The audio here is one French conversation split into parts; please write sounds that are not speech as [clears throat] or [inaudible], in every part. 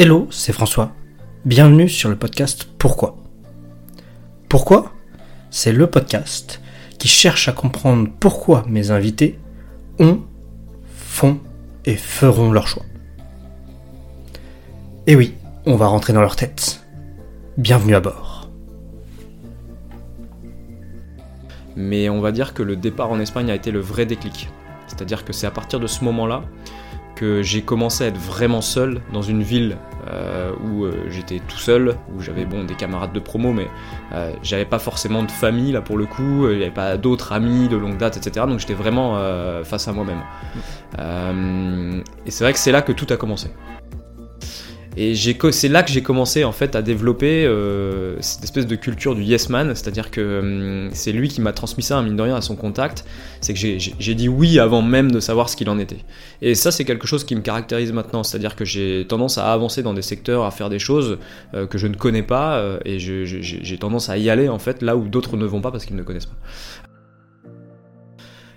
Hello, c'est François. Bienvenue sur le podcast Pourquoi? Pourquoi? C'est le podcast qui cherche à comprendre pourquoi mes invités ont, font et feront leur choix. Et oui, on va rentrer dans leur tête. Bienvenue à bord. Mais on va dire que le départ en Espagne a été le vrai déclic. C'est-à-dire que c'est à partir de ce moment-là que j'ai commencé à être vraiment seul dans une ville euh, où euh, j'étais tout seul, où j'avais bon des camarades de promo, mais euh, j'avais pas forcément de famille là pour le coup, avait pas d'autres amis de longue date, etc. Donc j'étais vraiment face à moi-même. et c'est vrai que c'est là que tout a commencé. Et c'est là que j'ai commencé en fait à développer euh, cette espèce de culture du yes man, c'est-à-dire que hum, c'est lui qui m'a transmis ça, mine de rien, à son contact. C'est que j'ai dit oui avant même de savoir ce qu'il en était. Et ça, c'est quelque chose qui me caractérise maintenant, c'est-à-dire que j'ai tendance à avancer dans des secteurs, à faire des choses euh, que je ne connais pas, euh, et j'ai tendance à y aller en fait là où d'autres ne vont pas parce qu'ils ne connaissent pas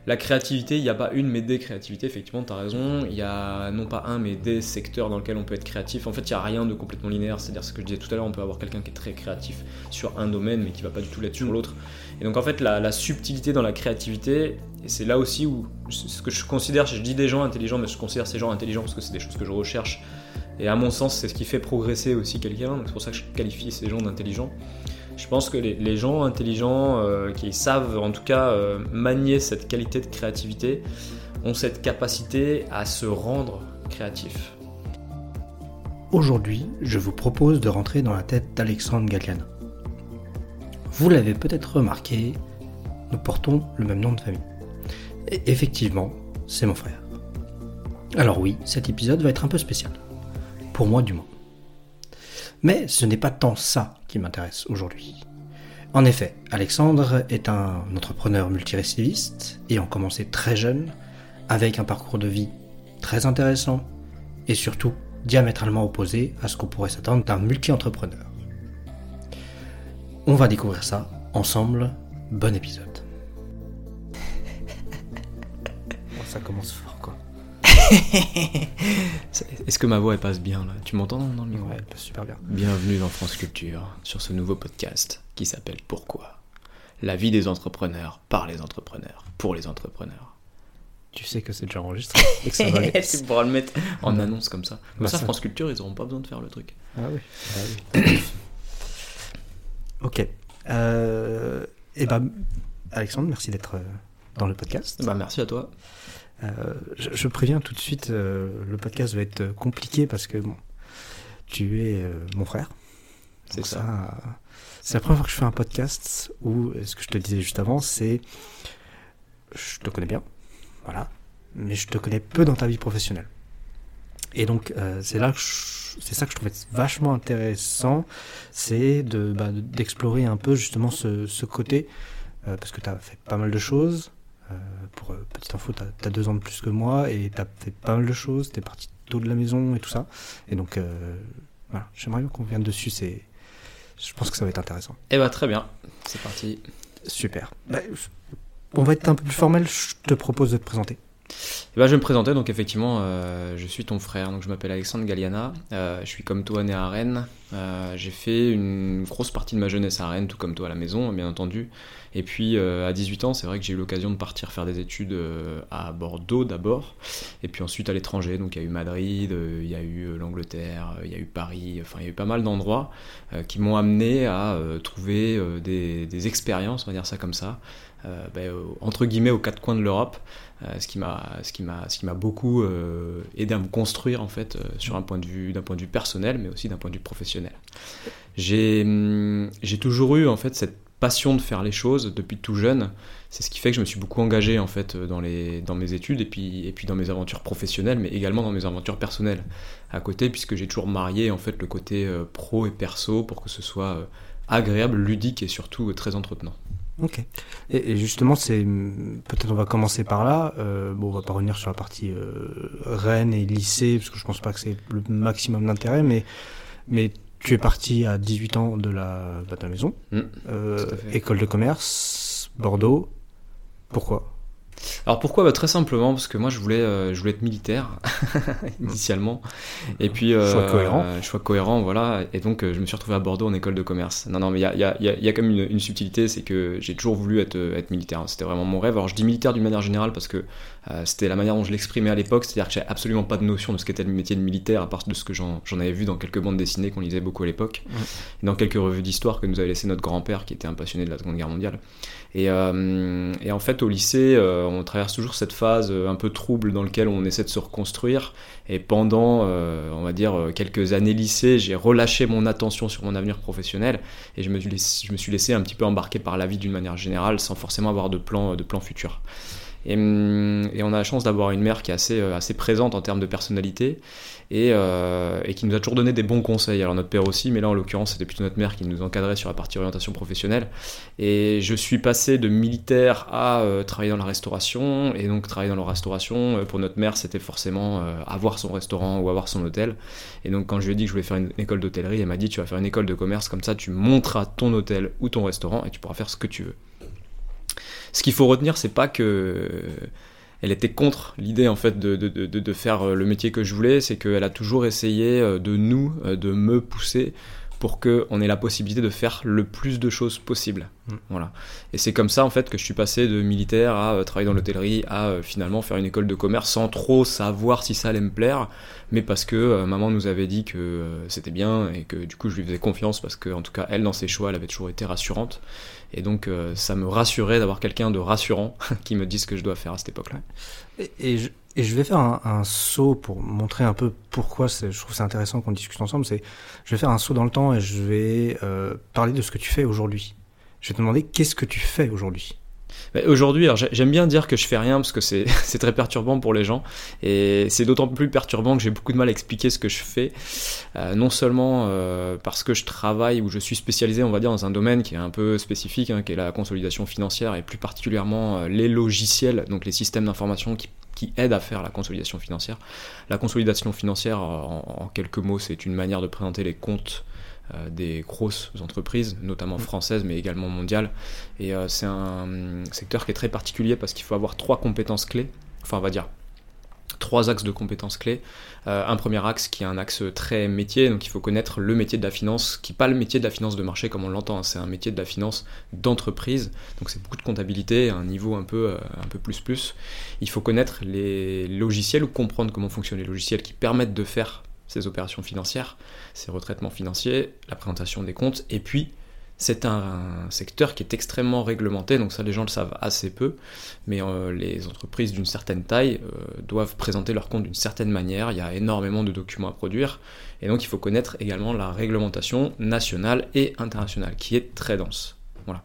la créativité, il n'y a pas une mais des créativités, effectivement, tu as raison. Il y a non pas un mais des secteurs dans lesquels on peut être créatif. En fait, il n'y a rien de complètement linéaire, c'est-à-dire ce que je disais tout à l'heure, on peut avoir quelqu'un qui est très créatif sur un domaine mais qui va pas du tout l'être sur mm. l'autre. Et donc en fait, la, subtilité dans la créativité, et c'est là aussi où ce que je considère, je dis des gens intelligents, mais je considère ces gens intelligents parce que c'est des choses que je recherche. Et à mon sens, c'est ce qui fait progresser aussi quelqu'un, c'est pour ça que je qualifie ces gens d'intelligents. Je pense que les, gens intelligents euh, qui savent en tout cas euh, manier cette qualité de créativité ont cette capacité à se rendre créatifs. Aujourd'hui, je vous propose de rentrer dans la tête d'Alexandre Galliana. Vous l'avez peut-être remarqué, nous portons le même nom de famille. Et effectivement, c'est mon frère. Alors oui, cet épisode va être un peu spécial. Pour moi du moins. Mais ce n'est pas tant ça qui m'intéresse aujourd'hui. En effet, Alexandre est un entrepreneur multirécidiviste ayant commencé très jeune, avec un parcours de vie très intéressant et surtout diamétralement opposé à ce qu'on pourrait s'attendre d'un multi-entrepreneur. On va découvrir ça ensemble. Bon épisode. [laughs] ça commence fort quoi. [laughs] Est-ce que ma voix elle passe bien là? Tu m'entends dans le micro? Ouais, elle passe super bien. Bienvenue dans France Culture sur ce nouveau podcast qui s'appelle Pourquoi? La vie des entrepreneurs par les entrepreneurs pour les entrepreneurs. Tu sais que c'est déjà enregistré et que ça va [laughs] Tu pourras le mettre en annonce comme ça. Comme bah, ça, France Culture, ils n'auront pas besoin de faire le truc. Ah oui. Ah oui. [coughs] ok. Euh, et eh ben, Alexandre, merci d'être euh, dans le podcast. Bah, merci à toi. Euh, je, préviens tout de suite, euh, le podcast va être compliqué parce que bon, tu es euh, mon frère. C'est ça. c'est la première fois que je fais un podcast où, ce que je te disais juste avant, c'est. Je te connais bien, voilà, mais je te connais peu dans ta vie professionnelle. Et donc, c'est là que c'est ça que je trouvais vachement intéressant, c'est de, bah, d'explorer un peu justement ce, ce côté, parce que tu as fait pas mal de choses, pour euh, petite info, tu as, deux ans de plus que moi et tu as fait pas mal de choses, tu es parti tôt de la maison et tout ça. Et donc, euh, voilà, j'aimerais bien qu'on vienne dessus, c'est... je pense que ça va être intéressant. Eh bah très bien, c'est parti. Super. Bah, on va être un peu plus formel, je te propose de te présenter. Eh ben, je vais me présenter, donc effectivement, euh, je suis ton frère, donc je m'appelle Alexandre Galliana, euh, je suis comme toi né à Rennes, euh, j'ai fait une grosse partie de ma jeunesse à Rennes, tout comme toi à la maison, bien entendu, et puis à 18 ans, c'est vrai que j'ai eu l'occasion de partir faire des études à Bordeaux d'abord, et puis ensuite à l'étranger, donc il y a eu Madrid, il y a eu l'Angleterre, il y a eu Paris, enfin il y a eu pas mal d'endroits qui m'ont amené à trouver des expériences, on va dire ça comme ça, ben, entre guillemets aux quatre coins de l'Europe, euh, ce qui m'a ce qui m'a ce qui m'a beaucoup euh, aidé à me construire en fait euh, sur un point de vue d'un point de vue personnel mais aussi d'un point de vue professionnel. J'ai hum, j'ai toujours eu en fait cette passion de faire les choses depuis tout jeune. C'est ce qui fait que je me suis beaucoup engagé en fait dans les dans mes études et puis et puis dans mes aventures professionnelles mais également dans mes aventures personnelles. À côté puisque j'ai toujours marié en fait le côté pro et perso pour que ce soit agréable ludique et surtout très entretenant Ok. Et, justement, c'est peut-être on va commencer par là. Euh, bon, on va pas revenir sur la partie euh, Rennes et lycée parce que je pense pas que c'est le maximum d'intérêt, mais mais tu es parti à 18 ans de la, maison, mmh, euh, école de commerce, Bordeaux. Pourquoi? Alors pourquoi? Bah, Très simplement parce que moi je voulais, euh, je voulais être militaire [laughs] initialement. Et puis euh, choix cohérent. choix cohérent, voilà. Et donc euh, je me suis retrouvé à Bordeaux en école de commerce. Non, non, mais il y a, y, a, y a, quand même une, subtilité, c'est que j'ai toujours voulu être, être militaire. C'était vraiment mon rêve. Alors je dis militaire d'une manière générale parce que c'était la manière dont je l'exprimais à l'époque, c'est-à-dire que j'avais absolument pas de notion de ce qu'était le métier de militaire à part de ce que j'en avais vu dans quelques bandes dessinées qu'on lisait beaucoup à l'époque, et dans quelques revues d'histoire que nous avait laissé notre grand-père qui était un passionné de la Seconde Guerre mondiale. Et, et en fait au lycée on traverse toujours cette phase euh, un peu trouble dans laquelle on essaie de se reconstruire. Et pendant, euh, on va dire, euh, quelques années lycée, j'ai relâché mon attention sur mon avenir professionnel et je me, suis laissé un petit peu embarquer par la vie d'une manière générale sans forcément avoir de plan, de futur. Hum, et, on a la chance d'avoir une mère qui est assez, assez présente en termes de personnalité et, euh, et, qui nous a toujours donné des bons conseils. Alors notre père aussi, mais là en l'occurrence c'était plutôt notre mère qui nous encadrait sur la partie orientation professionnelle. Et je suis passé de militaire à euh, travailler dans la restauration. Et donc travailler dans la restauration, pour notre mère c'était forcément avoir son restaurant ou avoir son hôtel. Et donc quand je lui ai dit que je voulais faire une école d'hôtellerie, elle m'a dit tu vas faire une école de commerce, comme ça tu monteras ton hôtel ou ton restaurant et tu pourras faire ce que tu veux. Ce qu'il faut retenir, c'est pas que elle était contre l'idée en fait de, de, de, faire euh, le métier que je voulais, c'est qu'elle a toujours essayé euh, de nous, euh, de me pousser pour qu'on ait la possibilité de faire le plus de choses possible. Mm. Voilà. Et c'est comme ça en fait que je suis passé de militaire à travailler dans l'hôtellerie à finalement faire une école de commerce sans trop savoir si ça allait me plaire, mais parce que maman nous avait dit que c'était bien et que du coup je lui faisais confiance parce que en tout cas elle dans ses choix elle avait toujours été rassurante et donc, euh, ça me rassurait d'avoir quelqu'un de rassurant [laughs] qui me dise ce que je dois faire à cette époque-là. Et, je, vais faire un, saut pour montrer un peu pourquoi je trouve c'est intéressant qu'on discute ensemble. C'est, je vais faire un saut dans le temps et je vais euh, parler de ce que tu fais aujourd'hui. Je vais te demander qu'est-ce que tu fais aujourd'hui? Aujourd'hui, j'aime bien dire que je fais rien parce que [laughs] c'est très perturbant pour les gens et c'est d'autant plus perturbant que j'ai beaucoup de mal à expliquer ce que je fais. Euh, non seulement euh, parce que je travaille ou je suis spécialisé, on va dire, dans un domaine qui est un peu spécifique, hein, qui est la consolidation financière et plus particulièrement euh, les logiciels, donc les systèmes d'information qui aident à faire la consolidation financière. La consolidation financière, en quelques mots, c'est une manière de présenter les comptes des grosses entreprises, notamment mm. françaises, mais également mondiales. Et euh, c'est un secteur qui est très particulier parce qu'il faut avoir trois compétences clés, enfin on va dire trois axes de compétences clés. Euh, un premier axe qui est un axe très métier, donc il faut connaître le métier de la finance, qui n'est pas le métier de la finance de marché comme on l'entend, hein. c'est un métier de la finance d'entreprise, donc c'est beaucoup de comptabilité, un niveau un peu, un peu plus plus. Il faut connaître les logiciels ou comprendre comment fonctionnent les logiciels qui permettent de faire ces opérations financières, ces retraitements financiers, la présentation des comptes, et puis c'est un, secteur qui est extrêmement réglementé, donc ça les gens le savent assez peu, mais euh, les entreprises d'une certaine taille euh, doivent présenter leurs comptes d'une certaine manière, il y a énormément de documents à produire, et donc il faut connaître également la réglementation nationale et internationale, qui est très dense. Voilà.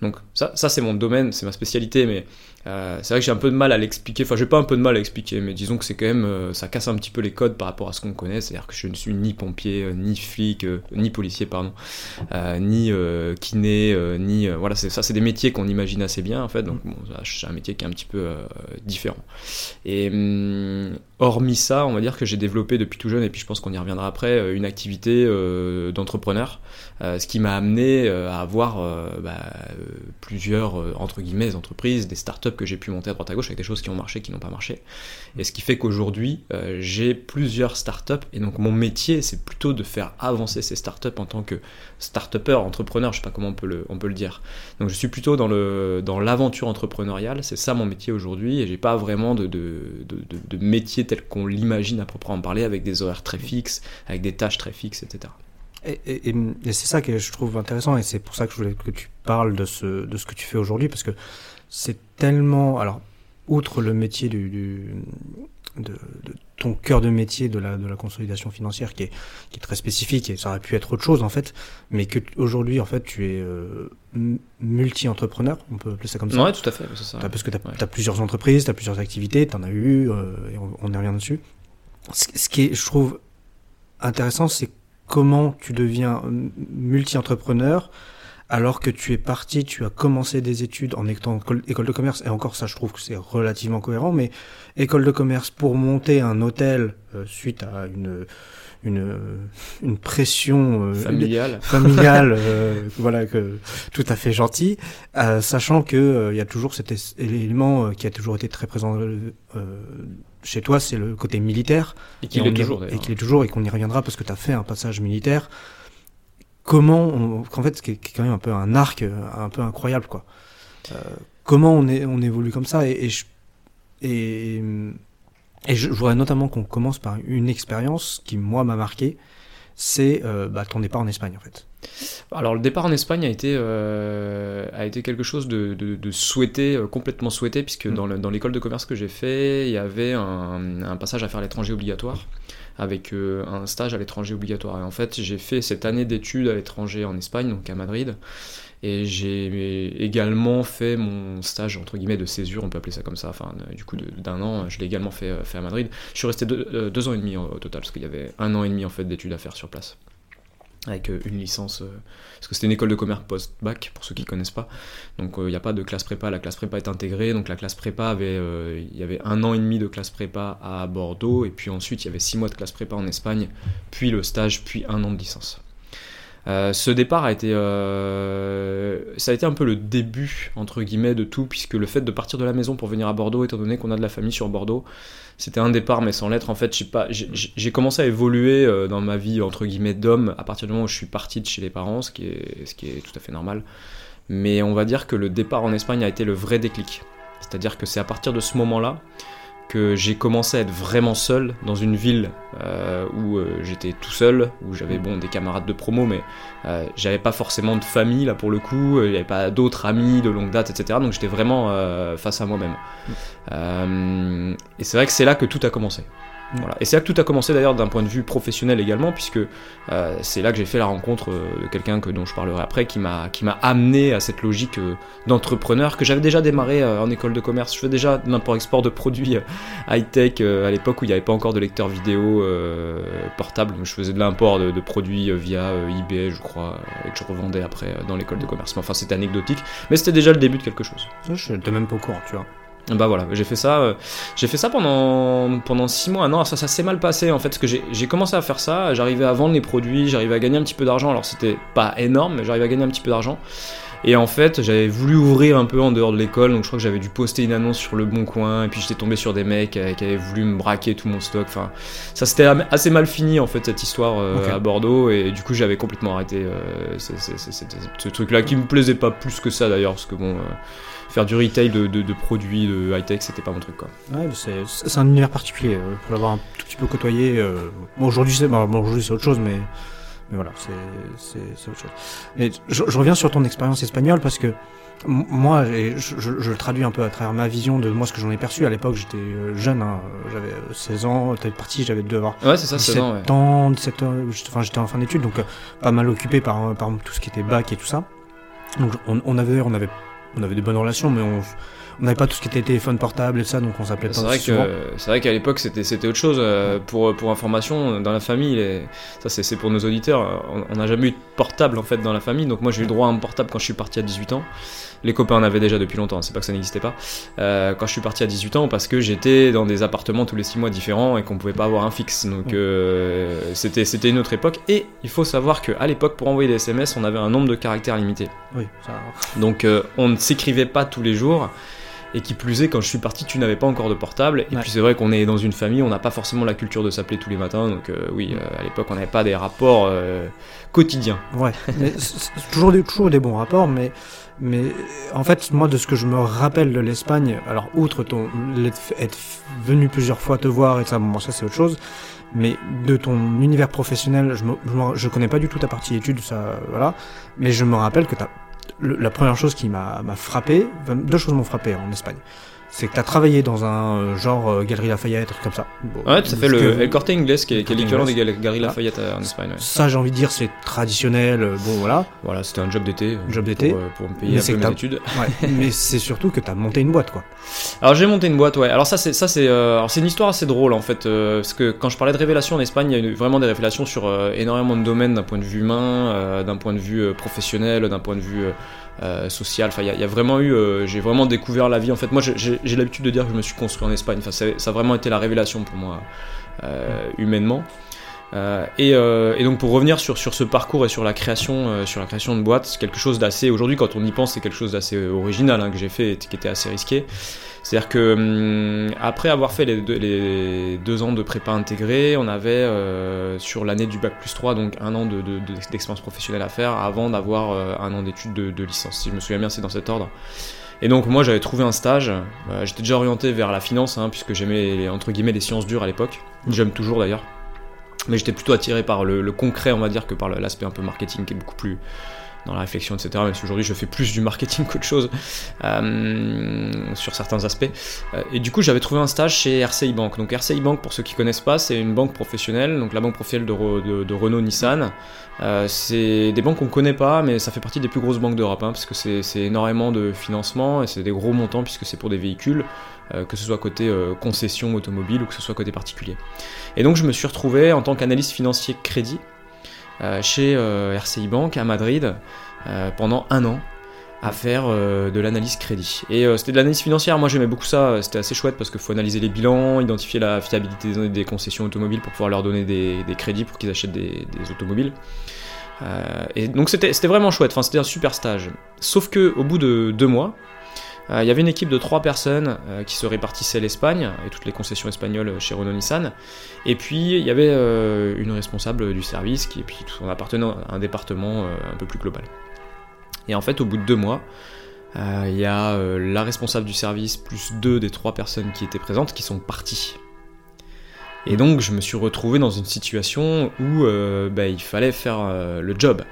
Donc ça, ça c'est mon domaine, c'est ma spécialité, mais euh, c'est vrai que j'ai un peu de mal à l'expliquer, enfin j'ai pas un peu de mal à l'expliquer, mais disons que c'est quand même, euh, ça casse un petit peu les codes par rapport à ce qu'on connaît, c'est-à-dire que je ne suis ni pompier, euh, ni flic, ni policier, pardon, ni kiné, ni... voilà, ça c'est des métiers qu'on imagine assez bien en fait, donc bon, c'est un métier qui est un petit peu différent. Et hum, hormis ça, on va dire que j'ai développé depuis tout jeune, et puis je pense qu'on y reviendra après, une activité d'entrepreneur, ce qui m'a amené à avoir bah, plusieurs, entre guillemets, entreprises, des startups que j'ai pu monter à droite à gauche avec des choses qui ont marché, qui n'ont pas marché. Et ce qui fait qu'aujourd'hui, euh, j'ai plusieurs startups et donc mon métier, c'est plutôt de faire avancer ces startups en tant que start entrepreneur, je sais pas comment on peut le, on peut le dire. Donc je suis plutôt dans, le, dans l'aventure entrepreneuriale, c'est ça mon métier aujourd'hui et j'ai pas vraiment de, de, de, métier tel qu'on l'imagine à proprement parler avec des horaires très fixes, avec des tâches très fixes, etc. Et, et, et c'est ça que je trouve intéressant et c'est pour ça que je voulais que tu parles de ce, de ce que tu fais aujourd'hui parce que c'est tellement. Alors, outre le métier du, de, ton cœur de métier de la, de la consolidation financière qui est, qui est très spécifique et ça aurait pu être autre chose en fait, mais que aujourd'hui en fait tu es euh, multi-entrepreneur, on peut appeler ça comme ça. Ouais, tout à fait, c'est ça. Parce que tu as, plusieurs entreprises, tu as plusieurs activités, tu en as eu, euh, et on, on y revient dessus. Ce, qui est, je trouve intéressant, c'est comment tu deviens multi-entrepreneur alors que tu es parti, tu as commencé des études en étant école de commerce, et encore ça je trouve que c'est relativement cohérent, mais école de commerce pour monter un hôtel euh, suite à une une, une pression euh, familiale, [laughs] familiale euh, voilà que tout à fait gentil, sachant que il y a toujours cet élément qui a toujours été très présent chez toi, c'est le côté militaire. Et qu'il est, toujours et qu'il est toujours et qu'on y reviendra parce que tu as fait un passage militaire comment, qu'en fait, qui est, quand même un peu un arc, euh, un peu incroyable, quoi. Euh, comment on, est, on évolue comme ça et, et, je, et, et je, voudrais notamment qu'on commence par une expérience qui, moi, m'a marqué, c'est euh, bah, ton départ en Espagne, en fait. Alors le départ en Espagne a été, a été quelque chose de, de, souhaité, complètement souhaité, puisque mm. dans l'école de commerce que j'ai fait, il y avait un, un passage à faire à l'étranger obligatoire avec euh, un stage à l'étranger obligatoire. Et en fait, j'ai fait cette année d'études à l'étranger en Espagne, donc à Madrid. Et j'ai également fait mon stage entre guillemets de césure, on peut appeler ça comme ça, enfin du coup d'un an, je l'ai également fait, euh, fait à Madrid. Je suis resté deux, euh, deux ans et demi au total, parce qu'il y avait un an et demi en fait d'études à faire sur place avec euh, une licence, euh, parce que c'était une école de commerce post-bac, pour ceux qui ne connaissent pas. Donc euh, il n'y a pas de classe prépa, la classe prépa est intégrée, donc la classe prépa avait, il y avait un an et demi de classe prépa à Bordeaux, et puis ensuite il y avait six mois de classe prépa en Espagne, puis le stage, puis un an de licence. Ce départ a été, ça a été un peu le début entre guillemets de tout, puisque le fait de partir de la maison pour venir à Bordeaux, étant donné qu'on a de la famille sur Bordeaux, c'était un départ mais sans lettres. En fait, j'ai commencé à évoluer euh, dans ma vie entre guillemets d'homme à partir du moment où je suis parti de chez les parents, ce qui est, ce qui est tout à fait normal. Mais on va dire que le départ en Espagne a été le vrai déclic. C'est-à-dire que c'est à partir de ce moment-là que j'ai commencé à être vraiment seul dans une ville euh, où euh, j'étais tout seul, où j'avais bon des camarades de promo, mais euh, j'avais pas forcément de famille là pour le coup, il n'y avait pas d'autres amis de longue date, etc. Donc j'étais vraiment face à moi-même. et c'est vrai que c'est là que tout a commencé. Et c'est là que tout a commencé d'ailleurs d'un point de vue professionnel également, puisque euh, c'est là que j'ai fait la rencontre euh, de quelqu'un que dont je parlerai après, qui m'a qui m'a amené à cette logique euh, d'entrepreneur que j'avais déjà démarré en école de commerce. Je fais déjà de l'import-export de produits high-tech à l'époque où il n'y avait pas encore de lecteur vidéo portable. Je faisais de l'import de, produits via eBay, je crois, et que je revendais après dans l'école de commerce. Mais enfin, c'était anecdotique, mais c'était déjà le début de quelque chose. Je n'étais même pas au courant, tu vois. Bah voilà, j'ai fait ça, euh, j'ai fait ça pendant pendant six mois. Non, ça, ça s'est mal passé en fait, parce que j'ai commencé à faire ça. J'arrivais à vendre les produits, j'arrivais à gagner un petit peu d'argent. Alors c'était pas énorme, mais j'arrivais à gagner un petit peu d'argent. Et en fait, j'avais voulu ouvrir un peu en dehors de l'école, donc je crois que j'avais dû poster une annonce sur le bon coin, et puis j'étais tombé sur des mecs qui avaient voulu me braquer tout mon stock. Enfin, ça s'était assez mal fini en fait cette histoire euh, à Bordeaux, et du coup j'avais complètement arrêté euh, ce truc-là qui me plaisait pas plus que ça d'ailleurs, parce que bon faire du retail de, de, produits de high-tech, c'était pas mon truc. Quoi. Ouais, c'est un univers particulier. Euh, pour l'avoir un tout petit peu côtoyé, euh, bon, aujourd'hui c'est bon, c'est autre chose, mais, mais voilà, c'est autre chose. Et je, reviens sur ton expérience espagnole parce que moi, je, je, le traduis un peu à travers ma vision de moi ce que j'en ai perçu. À l'époque, j'étais euh, jeune, hein, j'avais 16 ans, peut-être parti, j'avais dû avoir ouais, ça, 17 ans, ouais. ans, 17 ans, enfin j'étais en fin d'études, donc pas mal occupé par, par tout ce qui était bac et tout ça. Donc on, on avait, on avait on avait des bonnes relations, mais on n'avait pas tout ce qui était téléphone portable et ça, donc on s'appelait pas C'est vrai que c'est vrai qu'à l'époque c'était c'était autre chose. Euh, pour pour information, dans la famille, ça c'est pour nos auditeurs, on n'a jamais eu de portable en fait dans la famille. Donc moi j'ai eu le droit à un portable quand je suis parti à 18 ans. Les copains en avaient déjà depuis longtemps, c'est pas que ça n'existait pas. Euh, quand je suis parti à 18 ans, parce que j'étais dans des appartements tous les 6 mois différents et qu'on pouvait pas avoir un fixe. Donc euh, c'était c'était une autre époque. Et il faut savoir qu'à l'époque, pour envoyer des SMS, on avait un nombre de caractères limité. Oui, ça... Donc on ne s'écrivait pas tous les jours. Et qui plus est, quand je suis parti, tu n'avais pas encore de portable. Et puis c'est vrai qu'on est dans une famille, on n'a pas forcément la culture de s'appeler tous les matins. Donc euh, oui, euh, à l'époque, on n'avait pas des rapports euh, quotidiens. Ouais, c'est toujours des, toujours des bons rapports, mais, mais en fait, moi, de ce que je me rappelle de l'Espagne, alors outre ton être venu plusieurs fois te voir et ça, bon, ça c'est autre chose. Mais de ton univers professionnel, je, me, je, connais pas du tout ta partie études, ça, voilà. Mais je me rappelle que tu as la première chose qui m'a frappé, deux choses m'ont frappé en Espagne. C'est que tu as travaillé dans un euh, genre euh, Galerie Lafayette, truc comme ça. Bon, ouais, ça fait le El Corte Inglés qui est, qui est l'équivalent des Galeries Lafayette en Espagne. Ouais. Ça, j'ai envie de dire, c'est traditionnel. Bon, voilà. Voilà, c'était un job d'été. Job d'été. Pour, pour, me payer un peu mes études. [laughs] Ouais, mais c'est surtout que tu as monté une boîte, quoi. Alors, j'ai monté une boîte, ouais. Alors, ça, c'est, ça, c'est, euh, une histoire assez drôle, en fait. Euh, parce que quand je parlais de révélation en Espagne, il y a eu vraiment des révélations sur euh, énormément de domaines d'un point de vue humain, d'un point de vue professionnel, d'un point de vue euh, social. Enfin, il y, a vraiment eu, euh, j'ai vraiment découvert la vie. En fait, moi, j'ai l'habitude de dire que je me suis construit en Espagne. Enfin, ça a vraiment été la révélation pour moi, euh, humainement. Euh, et, donc, pour revenir sur, sur ce parcours et sur la création, sur la création de boîte, c'est quelque chose d'assez. Aujourd'hui, quand on y pense, c'est quelque chose d'assez original hein, que j'ai fait, et qui était assez risqué. C'est-à-dire que hum, après avoir fait les deux, ans de prépa intégrée, on avait euh, sur l'année du bac plus 3, donc un an d'expérience de, de, professionnelle à faire avant d'avoir euh, un an d'études de, licence. Si je me souviens bien, c'est dans cet ordre. Et donc moi j'avais trouvé un stage, euh, j'étais déjà orienté vers la finance, hein, puisque j'aimais entre guillemets les sciences dures à l'époque, j'aime toujours d'ailleurs, mais j'étais plutôt attiré par le, concret on va dire que par l'aspect un peu marketing qui est beaucoup plus dans la réflexion, etc. Même si aujourd'hui je fais plus du marketing [laughs] qu'autre chose euh, sur certains aspects. Euh, et du coup, j'avais trouvé un stage chez RCI Bank. Donc RCI Bank, pour ceux qui connaissent pas, c'est une banque professionnelle, donc la banque professionnelle de, Renault Nissan. Euh, c'est des banques qu'on connaît pas, mais ça fait partie des plus grosses banques d'Europe, hein, parce que c'est énormément de financement et c'est des gros montants puisque c'est pour des véhicules. Que ce soit côté concession automobile ou que ce soit côté particulier. Et donc je me suis retrouvé en tant qu'analyste financier crédit chez euh, RCI Bank à Madrid euh, pendant un an à faire de l'analyse crédit. Et c'était de l'analyse financière, moi j'aimais beaucoup ça, c'était assez chouette parce qu'il faut analyser les bilans, identifier la fiabilité des, concessions automobiles pour pouvoir leur donner des, crédits pour qu'ils achètent des, automobiles. et donc c'était vraiment chouette, enfin c'était un super stage. Sauf que au bout de deux mois, euh, il y avait une équipe de trois personnes euh, qui se répartissaient l'Espagne et toutes les concessions espagnoles chez Renault Nissan. Et puis il y avait euh, une responsable du service qui, et puis appartenait à un département un peu plus global. Et en fait, au bout de deux mois, il y a la responsable du service plus deux des trois personnes qui étaient présentes qui sont parties. Et donc je me suis retrouvé dans une situation où bah, il fallait faire le job.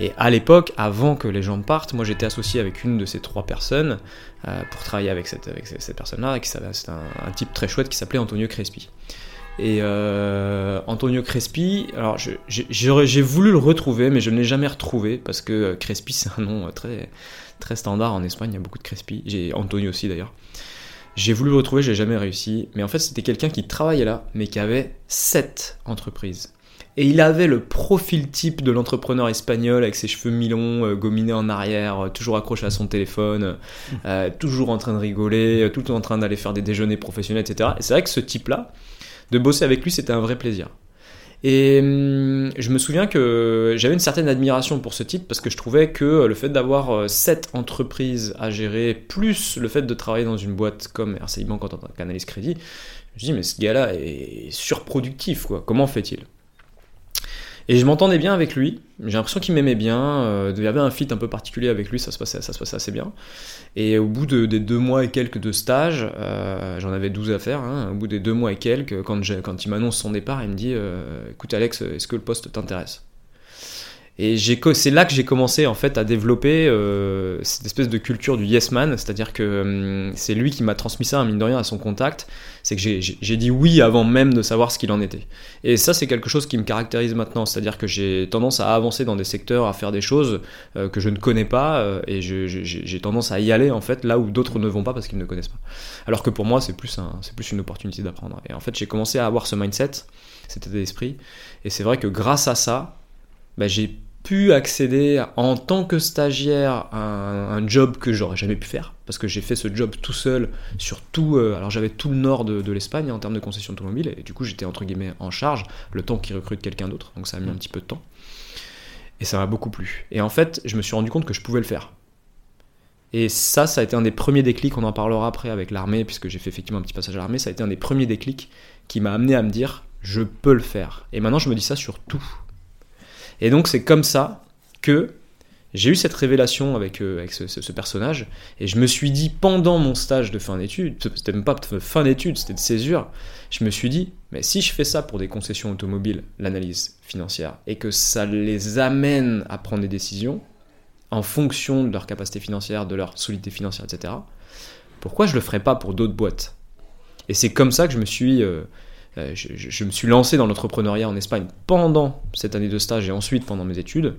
Et à l'époque, avant que les gens partent, moi j'étais associé avec une de ces trois personnes euh, pour travailler avec cette, personne-là. C'est un, type très chouette qui s'appelait Antonio Crespi. Et euh, Antonio Crespi, alors j'ai voulu le retrouver, mais je ne l'ai jamais retrouvé parce que Crespi [laughs] c'est un nom très, très standard en Espagne, il y a beaucoup de Crespi. J'ai Antonio aussi d'ailleurs. J'ai voulu le retrouver, j'ai jamais réussi. Mais en fait, c'était quelqu'un qui travaillait là, mais qui avait sept entreprises. Et il avait le profil type de l'entrepreneur espagnol avec ses cheveux mi-longs, euh, gominés en arrière, euh, toujours accroché à son téléphone, euh, toujours en train de rigoler, tout en train d'aller faire des déjeuners professionnels, etc. Et c'est vrai que ce type-là, de bosser avec lui, c'était un vrai plaisir. Et hum, je me souviens que j'avais une certaine admiration pour ce type parce que je trouvais que le fait d'avoir sept entreprises à gérer, plus le fait de travailler dans une boîte comme RCI Bank en tant qu'analyste crédit, je me dis mais ce gars-là est surproductif quoi. Comment fait-il? Et je m'entendais bien avec lui. J'ai l'impression qu'il m'aimait bien. Euh, il y avait un fit un peu particulier avec lui, ça se passait, ça se passait assez bien. Et au bout de, des deux mois et quelques de stage, euh, j'en avais 12 à faire, hein, au bout des deux mois et quelques, quand, quand il m'annonce son départ, il me dit euh, Écoute, Alex, est-ce que le poste t'intéresse? Et c'est là que j'ai commencé en fait à développer euh, cette espèce de culture du yes man, c'est-à-dire que hum, c'est lui qui m'a transmis ça, mine de rien, à son contact. C'est que j'ai dit oui avant même de savoir ce qu'il en était. Et ça, c'est quelque chose qui me caractérise maintenant, c'est-à-dire que j'ai tendance à avancer dans des secteurs, à faire des choses euh, que je ne connais pas, euh, et j'ai tendance à y aller en fait là où d'autres ne vont pas parce qu'ils ne connaissent pas. Alors que pour moi, c'est plus, un, plus une opportunité d'apprendre. Et en fait, j'ai commencé à avoir ce mindset, cet état d'esprit, et c'est vrai que grâce à ça, bah, j'ai pu accéder en tant que stagiaire à un, job que j'aurais jamais pu faire parce que j'ai fait ce job tout seul sur tout euh, alors j'avais tout le nord de, l'Espagne en termes de concession automobile et du coup j'étais entre guillemets en charge le temps qu'ils recrutent quelqu'un d'autre. Donc ça a mis un petit peu de temps. Et ça m'a beaucoup plu. Et en fait je me suis rendu compte que je pouvais le faire. Et ça ça a été un des premiers déclics on en parlera après avec l'armée puisque j'ai fait effectivement un petit passage à l'armée ça a été un des premiers déclics qui m'a amené à me dire je peux le faire. Et maintenant je me dis ça sur tout et donc c'est comme ça que j'ai eu cette révélation avec, euh, avec ce, personnage, et je me suis dit, pendant mon stage de fin d'études, c'était même pas de fin d'études, c'était de césure, je me suis dit, mais si je fais ça pour des concessions automobiles, l'analyse financière, et que ça les amène à prendre des décisions en fonction de leur capacité financière, de leur solidité financière, etc., pourquoi je le ferais pas pour d'autres boîtes? Et c'est comme ça que je me suis, euh, euh, je, je- je me suis lancé dans l'entrepreneuriat en Espagne pendant cette année de stage et ensuite pendant mes études,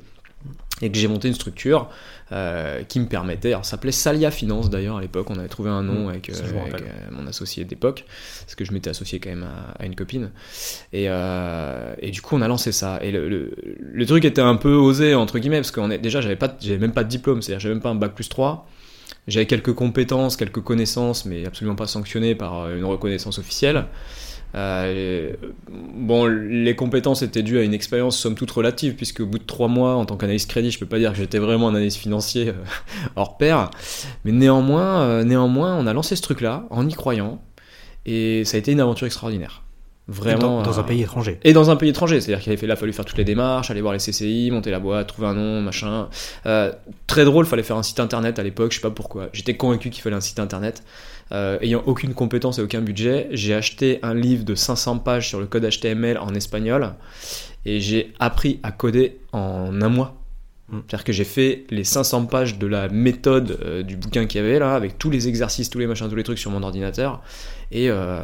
et que j'ai monté une structure euh, qui me permettait, alors ça s'appelait Salia Finance d'ailleurs à l'époque, on avait trouvé un nom Mmh, avec, euh, avec, mon associé d'époque, parce que je m'étais associé quand même à, à une copine, et, et du coup on a lancé ça, et le, le, le truc était un peu osé entre guillemets, parce que déjà j'avais pas, j'avais même pas de diplôme, c'est-à-dire j'avais même pas un bac plus 3, j'avais quelques compétences, quelques connaissances, mais absolument pas sanctionnées par une reconnaissance officielle. Euh, bon, les compétences étaient dues à une expérience somme toute relative, puisque au bout de trois mois, en tant qu'analyste crédit, je peux pas dire que j'étais vraiment un analyste financier euh, [laughs] hors pair. Mais néanmoins, euh, néanmoins, on a lancé ce truc-là en y croyant, et ça a été une aventure extraordinaire. Vraiment. dans, dans un pays étranger. et dans un pays étranger, c'est-à-dire qu'il a fallu faire toutes les démarches, aller voir les CCI, monter la boîte, trouver un nom, machin. Euh, très drôle, fallait faire un site internet à l'époque, je sais pas pourquoi. J'étais convaincu qu'il fallait un site internet. Euh, ayant aucune compétence et aucun budget, j'ai acheté un livre de 500 pages sur le code HTML en espagnol et j'ai appris à coder en un mois. Mm. C'est-à-dire que j'ai fait les 500 pages de la méthode euh, du bouquin qu'il y avait là, avec tous les exercices, tous les machins, tous les trucs sur mon ordinateur. Et, euh,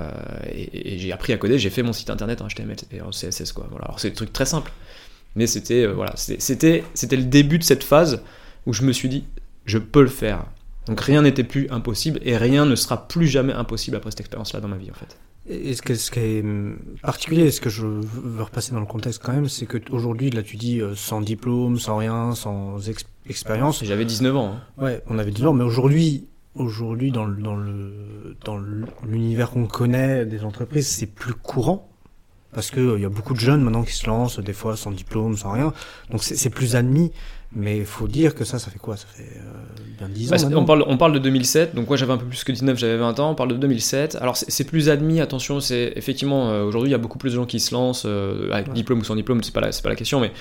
et- et j'ai appris à coder, j'ai fait mon site internet en HTML et en CSS quoi. Voilà. Alors c'est des trucs très simples, mais c'était euh, voilà, c'était le début de cette phase où je me suis dit je peux le faire. Donc rien n'était plus impossible et rien ne sera plus jamais impossible après cette expérience-là dans ma vie en fait. Et ce, que, ce qui est hum, particulier, ce que je veux repasser dans le contexte quand même, c'est que aujourd'hui, là tu dis euh, sans diplôme, sans rien, sans ex- expérience. J'avais 19 ans. hein. Ouais, on avait dit non, mais aujourd'hui, aujourd'hui dans le dans le dans l'univers qu'on connaît des entreprises, c'est plus courant parce que euh, il y a beaucoup de jeunes maintenant qui se lancent des fois sans diplôme, sans rien. Donc c'est plus admis. Mais il faut dire que ça, ça fait quoi? Ça fait euh, bien 10 ans. Bah, c'est- maintenant. on, parle, on parle de 2007, donc moi j'avais un peu plus que 19, j'avais 20 ans, on parle de 2007. Alors c'est plus admis, attention, c'est effectivement, euh, aujourd'hui il y a beaucoup plus de gens qui se lancent, euh, avec Ouais. diplôme ou sans diplôme, c'est pas, la- pas la question, mais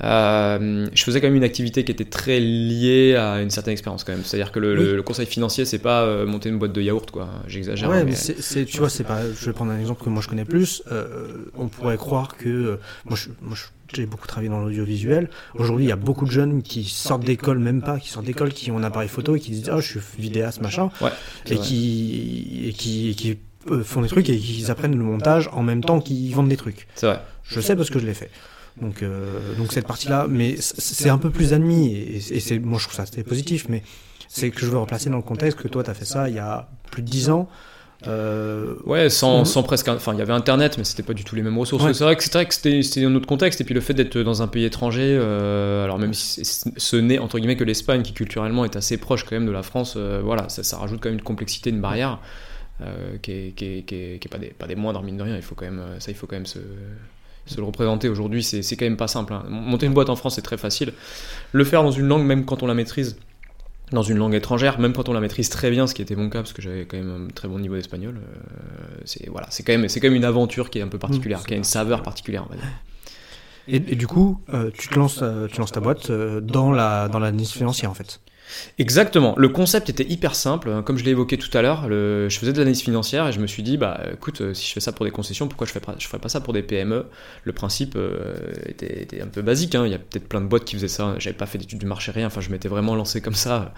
je faisais quand même une activité qui était très liée à une certaine expérience quand même. C'est-à-dire que le, le- Oui. le conseil financier, c'est pas monter une boîte de yaourt, quoi. J'exagère. Ouais, mais, tu vois, c'est pas. Je vais prendre un exemple que moi je connais plus. On pourrait croire que moi, je, moi, je- j'ai beaucoup travaillé dans l'audiovisuel. Aujourd'hui, il y a beaucoup de jeunes qui sortent d'école, même pas, qui sortent d'école, qui ont un appareil photo et qui disent, ah, je suis vidéaste, machin, Ouais, c'est et qui, et qui, et qui euh, font des trucs et qui apprennent le montage en même temps qu'ils vendent des trucs. C'est vrai. Je sais parce que je l'ai fait. Donc, euh, donc cette partie-là, mais c'est un peu plus admis et, et c'est, moi je trouve ça c'était positif, mais c'est que je veux replacer dans le contexte que toi tu as fait ça il y a plus de 10 ans. Euh, Ouais, sans, Mhm. sans presque. Enfin, il y avait Internet, mais c'était pas du tout les mêmes ressources. Ouais. C'est vrai que c'était c'était un autre contexte. Et puis le fait d'être dans un pays étranger, euh, alors même si ce n'est entre guillemets que l'Espagne, qui culturellement est assez proche quand même de la France, euh, voilà, ça, ça rajoute quand même une complexité, une barrière euh, qui est, qui est, qui est- qui est pas, des, pas des moindres mine de rien. Il faut quand même, ça, il faut quand même se, se le représenter aujourd'hui. C'est c'est quand même pas simple. hein. Monter une boîte en France, c'est très facile. Le faire dans une langue, même quand on la maîtrise dans une langue étrangère, même quand on la maîtrise très bien, ce qui était mon cas parce que j'avais quand même un très bon niveau d'espagnol, euh, c'est voilà, c'est quand même c'est quand même une aventure qui est un peu particulière, Mmh, qui a une saveur particulière, on va dire. Et, du coup, euh, tu te lances, euh, tu lances ta boîte euh, dans la dans l'analyse financière en fait. Exactement. Le concept était hyper simple. hein. Comme je l'ai évoqué tout à l'heure, je faisais de l'analyse financière et je me suis dit, bah écoute, si je fais ça pour des concessions, pourquoi je ne je ferais pas ça pour des PME Le principe était, un peu basique. hein. Il y a peut-être plein de boîtes qui faisaient ça. J'avais pas fait d'études du marché, rien. Enfin, je m'étais vraiment lancé comme ça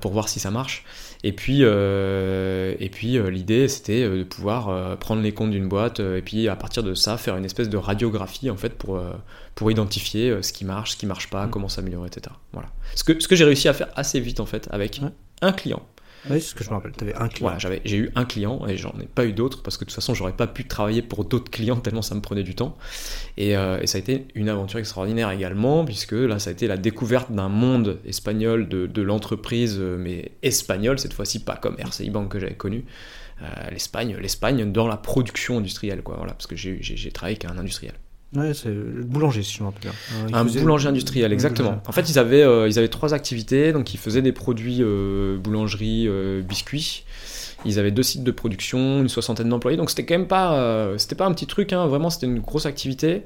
pour voir si ça marche. Et puis, euh, et puis euh, l'idée, c'était euh, de pouvoir euh, prendre les comptes d'une boîte euh, et puis à partir de ça, faire une espèce de radiographie en fait pour, euh, pour identifier euh, ce qui marche, ce qui marche pas, Mm. comment s'améliorer, etc. Voilà. Ce que, ce que j'ai réussi à faire assez vite en fait avec Ouais. un client. Oui, c'est ce que je me rappelle. Tu avais un client. Voilà, j'avais, j'ai eu un client et j'en ai pas eu d'autres parce que de toute façon j'aurais pas pu travailler pour d'autres clients tellement ça me prenait du temps. Et, euh, ça a été une aventure extraordinaire également puisque là ça a été la découverte d'un monde espagnol de, l'entreprise euh, mais espagnole cette fois-ci pas comme RCI Bank que j'avais connu. Euh, l'Espagne, l'Espagne dans la production industrielle quoi. Voilà parce que j'ai travaillé avec un industriel. Ouais, c'est le boulanger si je me rappelle bien. Un boulanger industriel, exactement. boulanger. En fait, ils avaient, euh, ils avaient trois activités. Donc, ils faisaient des produits euh, boulangerie, euh, biscuits. Ils avaient deux sites de production, une soixantaine d'employés. Donc, c'était quand même pas, c'était pas un petit truc. Hein, vraiment, c'était une grosse activité.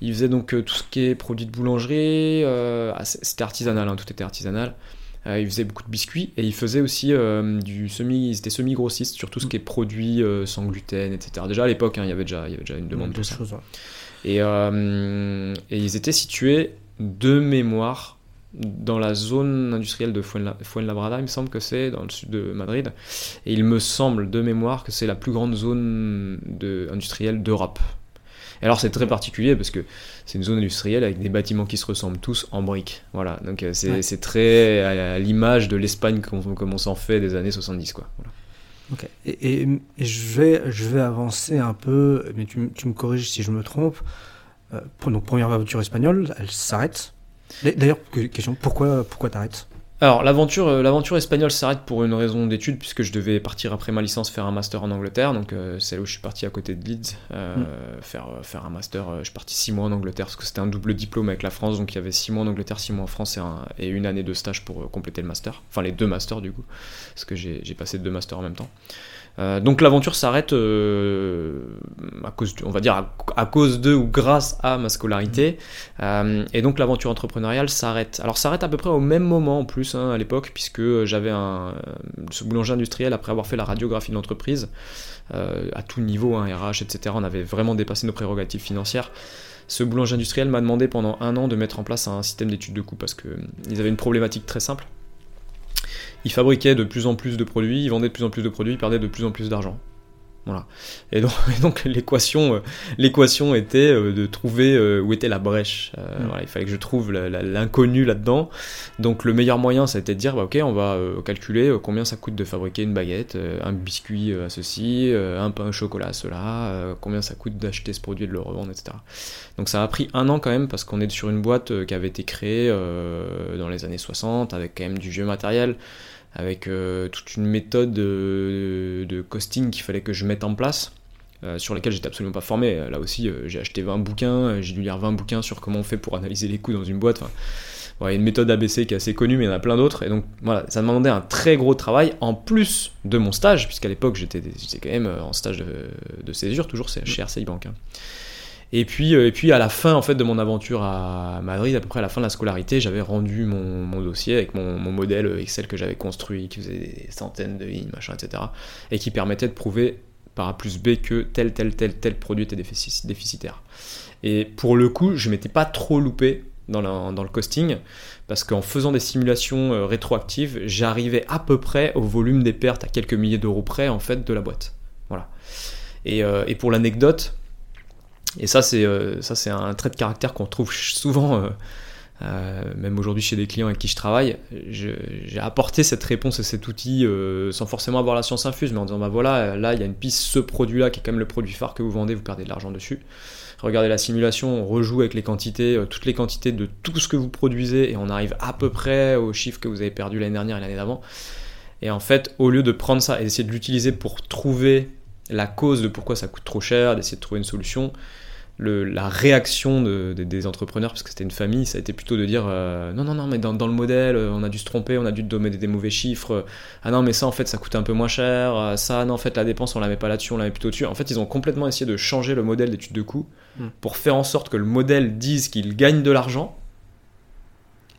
Ils faisaient donc tout ce qui est produits de boulangerie. ah, c'était artisanal, hein, tout était artisanal. Ils faisaient beaucoup de biscuits et ils faisaient aussi du semi, ils étaient semi-grossistes sur tout ce qui est produits sans gluten, etc. Déjà à l'époque, hein, il y avait déjà, il y avait déjà une demande de ça. ouais. Et, euh, et ils étaient situés de mémoire dans la zone industrielle de Fuenlabrada, il me semble que c'est, dans le sud de Madrid. Et il me semble de mémoire que c'est la plus grande zone de, industrielle d'Europe. Alors c'est très particulier parce que c'est une zone industrielle avec des bâtiments qui se ressemblent tous en briques. Voilà, donc euh, c'est très à, l'image de l'Espagne comme on s'en fait des années 70. Quoi. Ok, et, je, vais, je vais avancer un peu, mais tu, tu me corriges si je me trompe. Euh, donc première aventure espagnole, elle s'arrête. D'ailleurs, question, pourquoi, pourquoi t'arrêtes? Alors l'aventure, euh, l'aventure espagnole s'arrête pour une raison d'étude puisque je devais partir après ma licence faire un master en Angleterre, donc euh, c'est là où je suis parti à côté de Leeds euh, mm. faire, faire un master. je suis parti six mois en Angleterre parce que c'était un double diplôme avec la France, donc il y avait six mois en Angleterre, six mois en France et, une année de stage pour compléter le master, enfin les deux masters du coup, parce que j'ai, j'ai passé deux masters en même temps. Euh, donc l'aventure s'arrête euh, à cause, on va dire à, cause de ou grâce à ma scolarité, euh, et donc l'aventure entrepreneuriale s'arrête. Alors s'arrête à peu près au même moment en plus hein, à l'époque, puisque j'avais un ce boulanger industriel après avoir fait la radiographie de l'entreprise à tout niveau, hein, RH, etc. On avait vraiment dépassé nos prérogatives financières. Ce boulanger industriel m'a demandé pendant un an de mettre en place un système d'études de coûts parce qu'ils avaient une problématique très simple il fabriquait de plus en plus de produits, il vendait de plus en plus de produits, il perdait de plus en plus d'argent. Voilà. Et donc, [laughs] donc l'équation, euh, l'équation était euh, de trouver euh, où était la brèche. Mm. voilà, il fallait que je trouve l'inconnu là-dedans. Donc le meilleur moyen, ça a été de dire, bah, ok, on va calculer combien ça coûte de fabriquer une baguette, un biscuit à ceci, un pain au chocolat à cela, combien ça coûte d'acheter ce produit et de le revendre, etc. Donc ça a pris un an quand même parce qu'on est sur une boîte qui avait été créée dans les années 60 avec quand même du vieux matériel avec euh, toute une méthode de, costing qu'il fallait que je mette en place. Euh, sur lesquels j'étais absolument pas formé. Là aussi, euh, j'ai acheté 20 bouquins, j'ai dû lire 20 bouquins sur comment on fait pour analyser les coûts dans une boîte. il y a une méthode ABC qui est assez connue, mais il y en a plein d'autres. Et donc, voilà, ça demandait un très gros travail en plus de mon stage, puisqu'à l'époque, j'étais quand même en stage de, césure, toujours chez RCI Bank. Hein. Et puis, euh, et puis à la fin en fait de mon aventure à Madrid, à peu près à la fin de la scolarité, j'avais rendu mon, dossier avec mon, mon, modèle Excel que j'avais construit, qui faisait des centaines de lignes, machin, etc. Et qui permettait de prouver par A plus B que tel, tel, tel, tel produit était déficitaire. Et pour le coup, je m'étais pas trop loupé dans, le costing, parce qu'en faisant des simulations euh, rétroactives, j'arrivais à peu près au volume des pertes à quelques milliers d'euros près en fait de la boîte. Voilà. Euh, et pour l'anecdote, et ça, c'est euh, ça, c'est un trait de caractère qu'on trouve souvent, euh, euh, même aujourd'hui chez des clients avec qui je travaille. J'ai apporté cette réponse et cet outil sans forcément avoir la science infuse, mais en disant bah voilà, là il y a une piste, ce produit-là qui est quand même le produit phare que vous vendez, vous perdez de l'argent dessus. Regardez la simulation, on rejoue avec les quantités, toutes les quantités de tout ce que vous produisez et on arrive à peu près au chiffre que vous avez perdu l'année dernière et l'année d'avant. Et en fait, au lieu de prendre ça et d'essayer de l'utiliser pour trouver la cause de pourquoi ça coûte trop cher, d'essayer de trouver une solution, la réaction des entrepreneurs, parce que c'était une famille, ça a été plutôt de dire euh, non, non, non, mais dans, le modèle, euh, on a dû se tromper, on a dû donner des, mauvais chiffres. Ah non, mais ça, en fait, ça coûte un peu moins cher. Euh, ça, non, en fait, la dépense, on la met pas là-dessus, on la met plutôt dessus. En fait, ils ont complètement essayé de changer le modèle d'étude de coûts hmm. pour faire en sorte que le modèle dise qu'il gagne de l'argent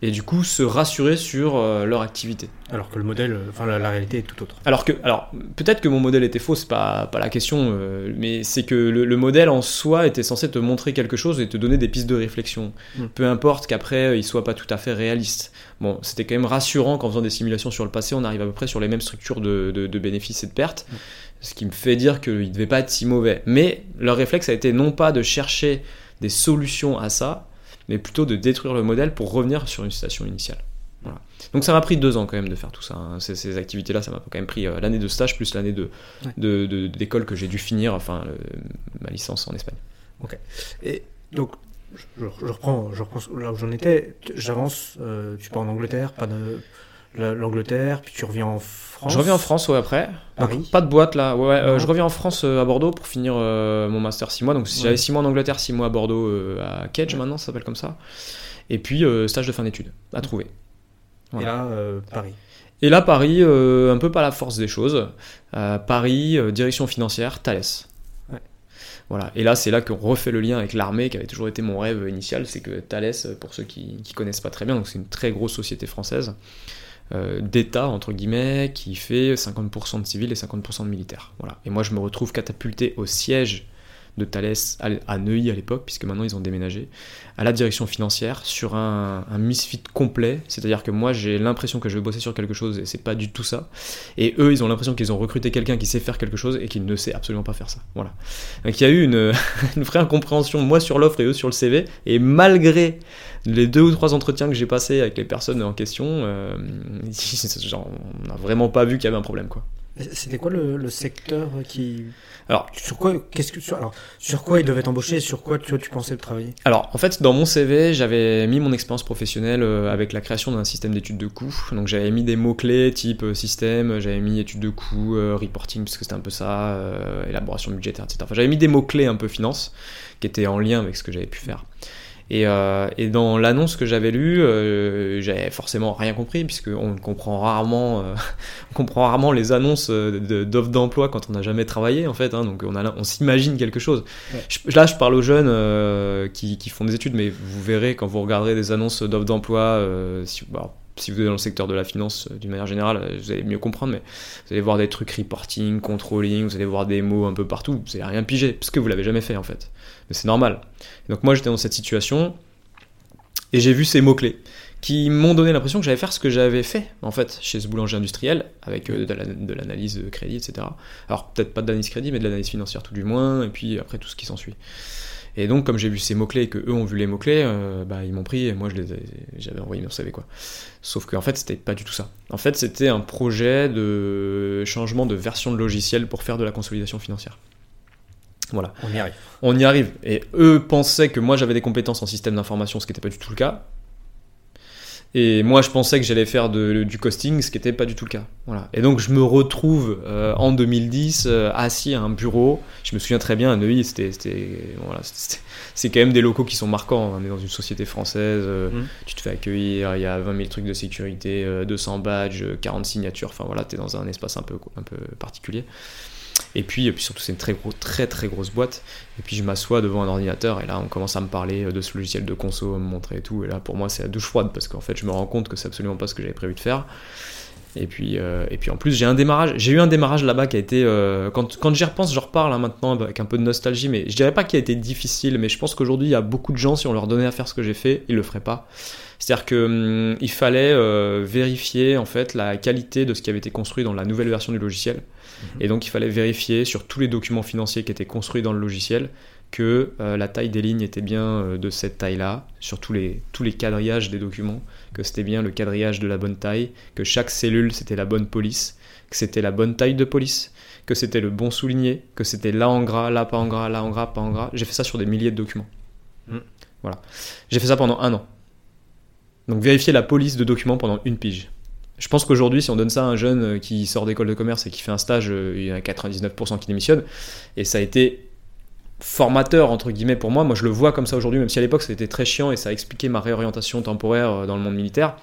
et du coup se rassurer sur euh, leur activité. Alors que le modèle, euh, enfin la, réalité est tout autre. Alors que, alors peut-être que mon modèle était faux, c'est pas pas la question, euh, mais c'est que le, modèle en soi était censé te montrer quelque chose et te donner des pistes de réflexion. Hmm. Peu importe qu'après il soit pas tout à fait réaliste. Bon, c'était quand même rassurant qu'en faisant des simulations sur le passé, on arrive à peu près sur les mêmes structures de, de, bénéfices et de pertes. Hmm. Ce qui me fait dire qu'il devait pas être si mauvais. Mais leur réflexe a été non pas de chercher des solutions à ça, mais plutôt de détruire le modèle pour revenir sur une situation initiale. Donc ça m'a pris deux ans quand même de faire tout ça. Hein. Ces, activités-là, ça m'a quand même pris euh, l'année de stage plus l'année de, d'école que j'ai dû finir, enfin ma licence en Espagne. Ok. Et donc je, reprends, je reprends là où j'en étais. J'avance. Euh, tu pars en Angleterre, pas de l'Angleterre, puis tu reviens en France. Je reviens en France, ouais, après. Paris. pas de boîte là. Ouais, euh, je reviens en France euh, à Bordeaux pour finir euh, mon master 6 mois. Donc j'avais 6 mois en Angleterre, 6 mois à Bordeaux, à Kedge maintenant, ça s'appelle comme ça. Et puis stage de fin d'études à trouver. Et là, Paris. Et là, Paris, un peu pas la force des choses. Paris, direction financière, Thales. Voilà. Et là, c'est là qu'on refait le lien avec l'armée, qui avait toujours été mon rêve initial. C'est que Thales, pour ceux qui ne connaissent pas très bien, donc c'est une très grosse société française. Euh, d'État, entre guillemets, qui fait 50% de civils et 50% de militaires. Voilà. Et moi, je me retrouve catapulté au siège de Thales à Neuilly à l'époque, puisque maintenant ils ont déménagé, à la direction financière sur un, misfit complet. C'est-à-dire que moi j'ai l'impression que je vais bosser sur quelque chose et c'est pas du tout ça. Et eux ils ont l'impression qu'ils ont recruté quelqu'un qui sait faire quelque chose et qui ne sait absolument pas faire ça. Voilà. Donc il y a eu une, [laughs] une vraie incompréhension, moi sur l'offre et eux sur le CV. Et malgré les deux ou trois entretiens que j'ai passés avec les personnes en question, euh, [laughs] on n'a vraiment pas vu qu'il y avait un problème. quoi. C'était quoi le, secteur qui. Alors, sur quoi, qu'est-ce que, sur, alors, sur quoi ils devaient t'embaucher Sur quoi tu, tu pensais travailler? Alors, en fait, dans mon CV, j'avais mis mon expérience professionnelle euh, avec la création d'un système d'études de coûts. Donc, j'avais mis des mots-clés type euh, système, j'avais mis études de coûts, euh, reporting, parce que c'était un peu ça, élaboration budgétaire, etc. Enfin, j'avais mis des mots-clés un peu finance qui étaient en lien avec ce que j'avais pu faire. Euh, et, dans l'annonce que j'avais lue, euh, j'avais forcément rien compris, puisqu'on comprend rarement, euh, [laughs] on comprend rarement les annonces d'offres d'emploi quand on n'a jamais travaillé, en fait. Hein, donc on, on s'imagine quelque chose. là, je parle aux jeunes qui, font des études, mais vous verrez quand vous regarderez des annonces d'offres d'emploi, si, bah, si vous êtes dans le secteur de la finance d'une manière générale, vous allez mieux comprendre, mais vous allez voir des trucs reporting, controlling, vous allez voir des mots un peu partout, vous n'allez rien piger, parce que vous l'avez jamais fait en fait. Mais c'est normal. donc moi j'étais dans cette situation, et j'ai vu ces mots-clés, qui m'ont donné l'impression que j'allais faire ce que j'avais fait en fait chez ce boulanger industriel, avec euh, de l'analyse de crédit, etc. Alors peut-être pas de l'analyse crédit, mais de l'analyse financière tout du moins, et puis après tout ce qui s'ensuit. Et donc, comme j'ai vu ces mots-clés et que eux ont vu les mots-clés, euh, bah, ils m'ont pris et moi, je les j'avais envoyé mon CV, quoi. Sauf qu'en fait, c'était pas du tout ça. En fait, c'était un projet de changement de version de logiciel pour faire de la consolidation financière. Voilà. On y arrive. On y arrive. Et eux pensaient que moi, j'avais des compétences en système d'information, ce qui n'était pas du tout le cas. Et moi, je pensais que j'allais faire du costing, ce qui n'était pas du tout le cas. Voilà. Et donc, je me retrouve euh, en 2010 euh, assis à un bureau. Je me souviens très bien à Neuilly, c'était, voilà, c'est quand même des locaux qui sont marquants. On est dans une société française, euh, mmh. tu te fais accueillir, il y a 20 000 trucs de sécurité, 200 badges, 40 signatures. Enfin voilà, tu es dans un espace un peu, un peu particulier. Et puis, et puis surtout, c'est une très, très très grosse boîte. Et puis, je m'assois devant un ordinateur et là, on commence à me parler de ce logiciel de conso, me montrer et tout. Et là, pour moi, c'est la douche froide parce qu'en fait, je me rends compte que c'est absolument pas ce que j'avais prévu de faire. Et puis, euh, et puis en plus, j'ai un démarrage. J'ai eu un démarrage là-bas qui a été. Euh, quand quand j'y repense, je reparle hein, maintenant avec un peu de nostalgie, mais je dirais pas qu'il a été difficile, mais je pense qu'aujourd'hui, il y a beaucoup de gens, si on leur donnait à faire ce que j'ai fait, ils le feraient pas. C'est-à-dire qu'il hum, fallait euh, vérifier en fait la qualité de ce qui avait été construit dans la nouvelle version du logiciel. Et donc, il fallait vérifier sur tous les documents financiers qui étaient construits dans le logiciel que euh, la taille des lignes était bien euh, de cette taille-là, sur tous les, tous les quadrillages des documents, que c'était bien le quadrillage de la bonne taille, que chaque cellule c'était la bonne police, que c'était la bonne taille de police, que c'était le bon souligné, que c'était là en gras, là pas en gras, là en gras, pas en gras. J'ai fait ça sur des milliers de documents. Mm. Voilà. J'ai fait ça pendant un an. Donc vérifier la police de documents pendant une pige. Je pense qu'aujourd'hui, si on donne ça à un jeune euh, qui sort d'école de commerce et qui fait un stage, euh, il y a 99% qui démissionne. Et ça a été formateur, entre guillemets, pour moi. Moi, je le vois comme ça aujourd'hui, même si à l'époque, c'était très chiant et ça a expliqué ma réorientation temporaire euh, dans le monde militaire.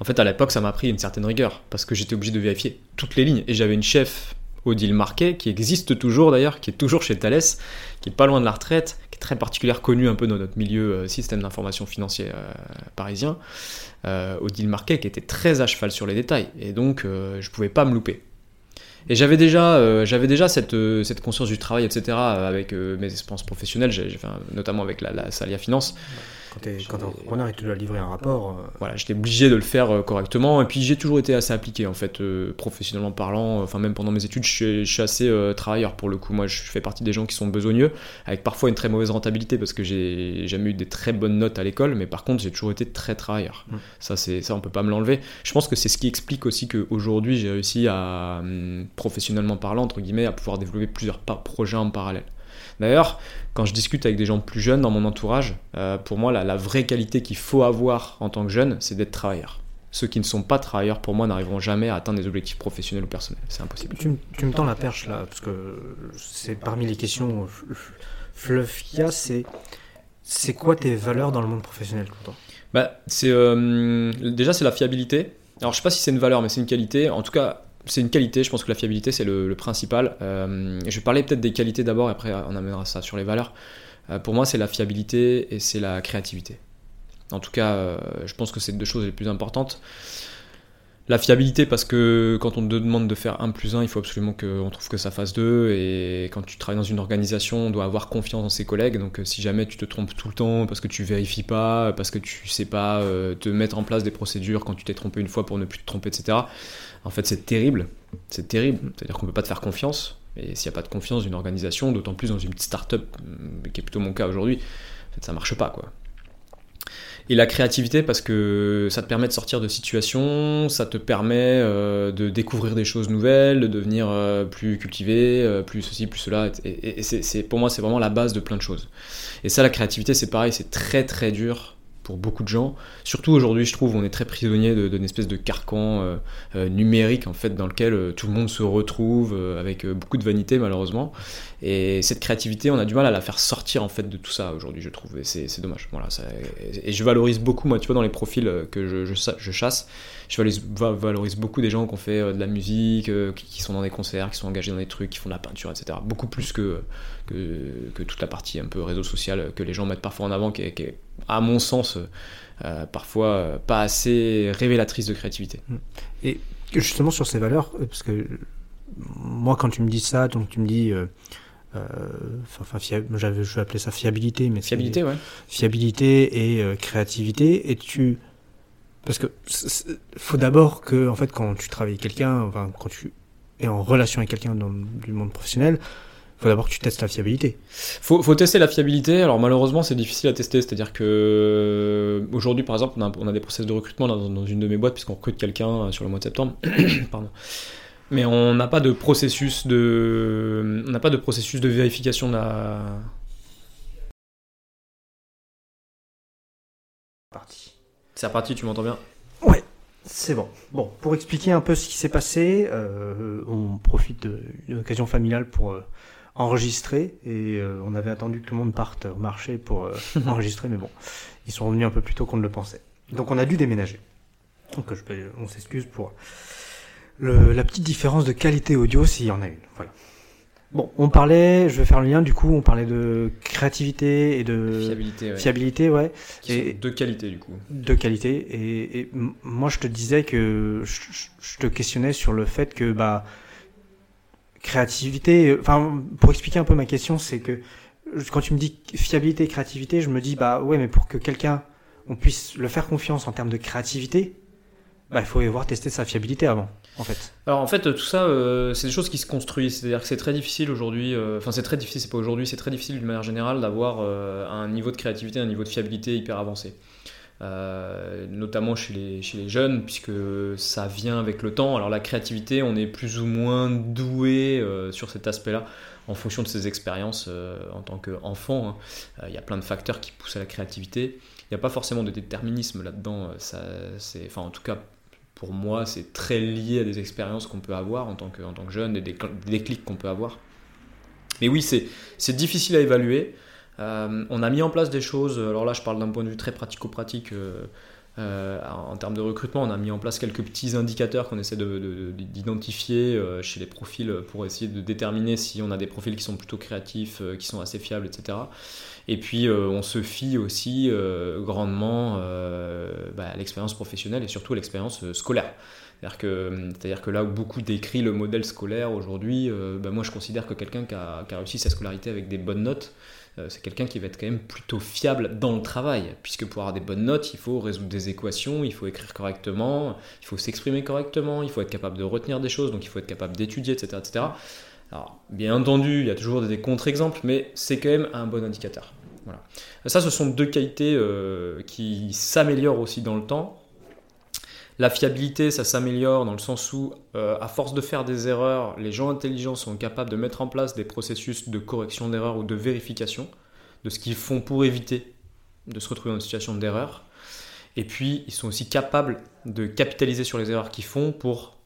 En fait, à l'époque, ça m'a pris une certaine rigueur parce que j'étais obligé de vérifier toutes les lignes. Et j'avais une chef, Odile Marquet, qui existe toujours d'ailleurs, qui est toujours chez Thales, qui est pas loin de la retraite, qui est très particulière, connue un peu dans notre milieu système d'information financier parisien euh, Odile Marquet qui était très à cheval sur les détails. Et donc, euh, je pouvais pas me louper. Et j'avais déjà, euh, cette, euh, conscience du travail, etc., avec mes expériences professionnelles, notamment avec la Salia Finance. Quand tu es, entrepreneur et tu dois livrer un rapport. Euh, voilà, j'étais obligé de le faire euh, correctement. Et puis j'ai toujours été assez appliqué, en fait, euh, professionnellement parlant. Enfin, même pendant mes études, je suis, assez travailleur pour le coup. Moi, je fais partie des gens qui sont besogneux, avec parfois une très mauvaise rentabilité parce que j'ai jamais eu des très bonnes notes à l'école. Mais par contre, j'ai toujours été très travailleur. Mmh. Ça, c'est ça, on peut pas me l'enlever. Je pense que c'est ce qui explique aussi qu'aujourd'hui, j'ai réussi à, hum, professionnellement parlant, entre guillemets, à pouvoir développer plusieurs projets en parallèle. D'ailleurs, quand je discute avec des gens plus jeunes dans mon entourage, euh, pour moi, la, vraie qualité qu'il faut avoir en tant que jeune, c'est d'être travailleur. Ceux qui ne sont pas travailleurs, pour moi, n'arriveront jamais à atteindre des objectifs professionnels ou personnels. C'est impossible. Tu, me tends la perche là, parce que c'est parmi les questions fleuve qu'il y a, c'est c'est quoi tes valeurs dans le monde professionnel pour toi? Bah, c'est euh, déjà c'est la fiabilité. Alors je sais pas si c'est une valeur, mais c'est une qualité. En tout cas, c'est une qualité, je pense que la fiabilité c'est le, principal. Euh, je vais parler peut-être des qualités d'abord et après on amènera ça sur les valeurs. Euh, pour moi c'est la fiabilité et c'est la créativité. En tout cas, euh, je pense que c'est deux choses les plus importantes. La fiabilité, parce que quand on te demande de faire 1 plus 1, il faut absolument qu'on trouve que ça fasse 2. Et quand tu travailles dans une organisation, on doit avoir confiance en ses collègues. Donc si jamais tu te trompes tout le temps, parce que tu vérifies pas, parce que tu sais pas te mettre en place des procédures quand tu t'es trompé une fois pour ne plus te tromper, etc. En fait, c'est terrible. C'est terrible. C'est-à-dire qu'on peut pas te faire confiance. Et s'il n'y a pas de confiance d'une organisation, d'autant plus dans une petite start-up, euh, qui est plutôt mon cas aujourd'hui, en fait, ça marche pas, quoi. Et la créativité parce que ça te permet de sortir de situations, ça te permet euh, de découvrir des choses nouvelles, de devenir euh, plus cultivé, euh, plus ceci, plus cela. Et, pour moi, c'est vraiment la base de plein de choses. Et ça, la créativité, c'est pareil, c'est très très dur pour beaucoup de gens. Surtout aujourd'hui, je trouve, on est très prisonnier d'une espèce de carcan euh, euh, numérique en fait dans lequel euh, tout le monde se retrouve avec beaucoup de vanité malheureusement. Et cette créativité, on a du mal à la faire sortir en fait de tout ça aujourd'hui, je trouve. Et c'est dommage. Voilà. Ça, et je valorise beaucoup, moi, tu vois, dans les profils que je, je, je chasse, je valorise, beaucoup des gens qui ont fait de la musique, qui, sont dans des concerts, qui sont engagés dans des trucs, qui font de la peinture, etc. Beaucoup plus que, que, toute la partie un peu réseau social que les gens mettent parfois en avant, qui qui est à mon sens, euh, parfois euh, pas assez révélatrice de créativité. Mm. Et justement sur ces valeurs, euh, parce que moi quand tu me dis ça, donc tu me dis, enfin, je vais appeler ça fiabilité, mais fiabilité, ouais. Fiabilité et créativité, et tu, parce que faut d'abord que, en fait, quand tu travailles avec quelqu'un, enfin, quand tu es en relation avec quelqu'un dans du monde professionnel, faut d'abord que tu testes la fiabilité. Faut, faut tester la fiabilité. Alors malheureusement, c'est difficile à tester. C'est-à-dire que euh, aujourd'hui, par exemple, on a, des process de recrutement dans, une de mes boîtes puisqu'on recrute quelqu'un euh, sur le mois de septembre. [coughs] Pardon. Mais on n'a pas de processus de, on n'a pas de processus de vérification de la. Partie. C'est reparti, tu m'entends bien? Ouais. C'est bon. Bon, pour expliquer un peu ce qui s'est passé, euh, on profite d'une occasion familiale pour enregistré et euh, on avait attendu que tout le monde parte au marché pour euh, [laughs] enregistrer, mais bon, ils sont revenus un peu plus tôt qu'on ne le pensait. Donc on a dû déménager. Donc je on s'excuse pour le, la petite différence de qualité audio s'il y en a une. Voilà. Bon, on parlait, je vais faire le lien, du coup, on parlait de créativité et de fiabilité, ouais. Fiabilité, ouais. et de qualité, du coup. De qualité. Et, et moi, je te disais que je, je, te questionnais sur le fait que, bah, créativité, enfin, pour expliquer un peu ma question, c'est que quand tu me dis fiabilité créativité, je me dis, bah ouais, mais pour que quelqu'un, on puisse le faire confiance en termes de créativité, bah, il faut avoir testé sa fiabilité avant, en fait. Alors en fait, tout ça, euh, c'est des choses qui se construisent. C'est-à-dire que c'est très difficile aujourd'hui, euh, enfin c'est très difficile, c'est pas aujourd'hui, c'est très difficile d'une manière générale d'avoir euh, un niveau de créativité, un niveau de fiabilité hyper avancé. Euh, notamment chez les, jeunes, puisque ça vient avec le temps. Alors la créativité, on est plus ou moins doué euh, sur cet aspect-là en fonction de ses expériences euh, en tant qu'enfant. Hein. Il y a plein de facteurs qui poussent à la créativité. Il n'y a pas forcément de déterminisme là-dedans. Enfin, en tout cas, pour moi, c'est très lié à des expériences qu'on peut avoir en tant que, tant que jeune et des, des déclics qu'on peut avoir. Mais oui, c'est difficile à évaluer. Euh, on a mis en place des choses, alors là je parle d'un point de vue très pratico-pratique, euh, euh, en termes de recrutement, on a mis en place quelques petits indicateurs qu'on essaie d'identifier chez les profils pour essayer de déterminer si on a des profils qui sont plutôt créatifs, qui sont assez fiables, etc. Et puis on se fie aussi grandement bah, à l'expérience professionnelle et surtout à l'expérience scolaire. C'est-à-dire que, là où beaucoup décrit le modèle scolaire aujourd'hui, bah, moi je considère que quelqu'un qui a, réussi sa scolarité avec des bonnes notes, c'est quelqu'un qui va être quand même plutôt fiable dans le travail, puisque pour avoir des bonnes notes, il faut résoudre des équations, il faut écrire correctement, il faut s'exprimer correctement, il faut être capable de retenir des choses, donc il faut être capable d'étudier, etc., etc. Alors, bien entendu, il y a toujours des contre-exemples, mais c'est quand même un bon indicateur. Voilà. Ça, ce sont deux qualités euh, qui s'améliorent aussi dans le temps. La fiabilité, ça s'améliore dans le sens où, euh, à force de faire des erreurs, les gens intelligents sont capables de mettre en place des processus de correction d'erreurs ou de vérification de ce qu'ils font pour éviter de se retrouver dans une situation d'erreur. Et puis, ils sont aussi capables de capitaliser sur les erreurs qu'ils font pour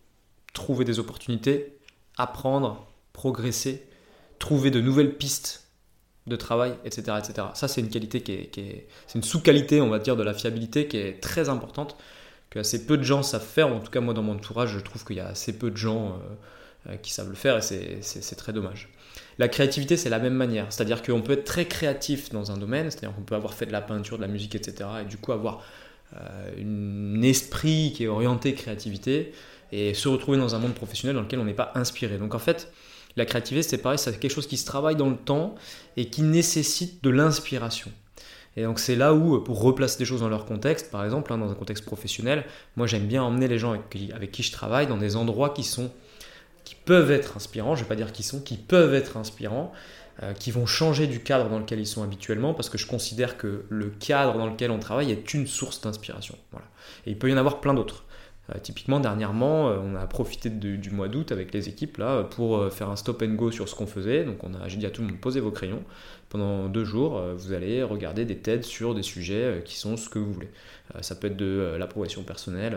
trouver des opportunités, apprendre, progresser, trouver de nouvelles pistes de travail, etc. etc. Ça, c'est une qualité qui est, c'est une sous-qualité, on va dire, de la fiabilité qui est très importante que assez peu de gens savent faire, en tout cas moi dans mon entourage je trouve qu'il y a assez peu de gens euh, euh, qui savent le faire et c'est très dommage. La créativité c'est la même manière, c'est-à-dire qu'on peut être très créatif dans un domaine, c'est-à-dire qu'on peut avoir fait de la peinture, de la musique, etc. et du coup avoir un esprit qui est orienté créativité et se retrouver dans un monde professionnel dans lequel on n'est pas inspiré. Donc en fait, la créativité, c'est pareil, c'est quelque chose qui se travaille dans le temps et qui nécessite de l'inspiration. Et donc c'est là où, pour replacer des choses dans leur contexte, par exemple, hein, dans un contexte professionnel, moi j'aime bien emmener les gens avec qui, je travaille dans des endroits qui sont, qui peuvent être inspirants. Je ne vais pas dire qui sont, qui peuvent être inspirants, euh, qui vont changer du cadre dans lequel ils sont habituellement, parce que je considère que le cadre dans lequel on travaille est une source d'inspiration. Voilà. Et il peut y en avoir plein d'autres. Euh, typiquement, dernièrement, euh, on a profité du mois d'août avec les équipes là pour euh, faire un stop and go sur ce qu'on faisait. Donc, on a, j'ai dit à tout le monde posez vos crayons. Pendant deux jours, vous allez regarder des TED sur des sujets qui sont ce que vous voulez. ça peut être de l'approbation personnelle,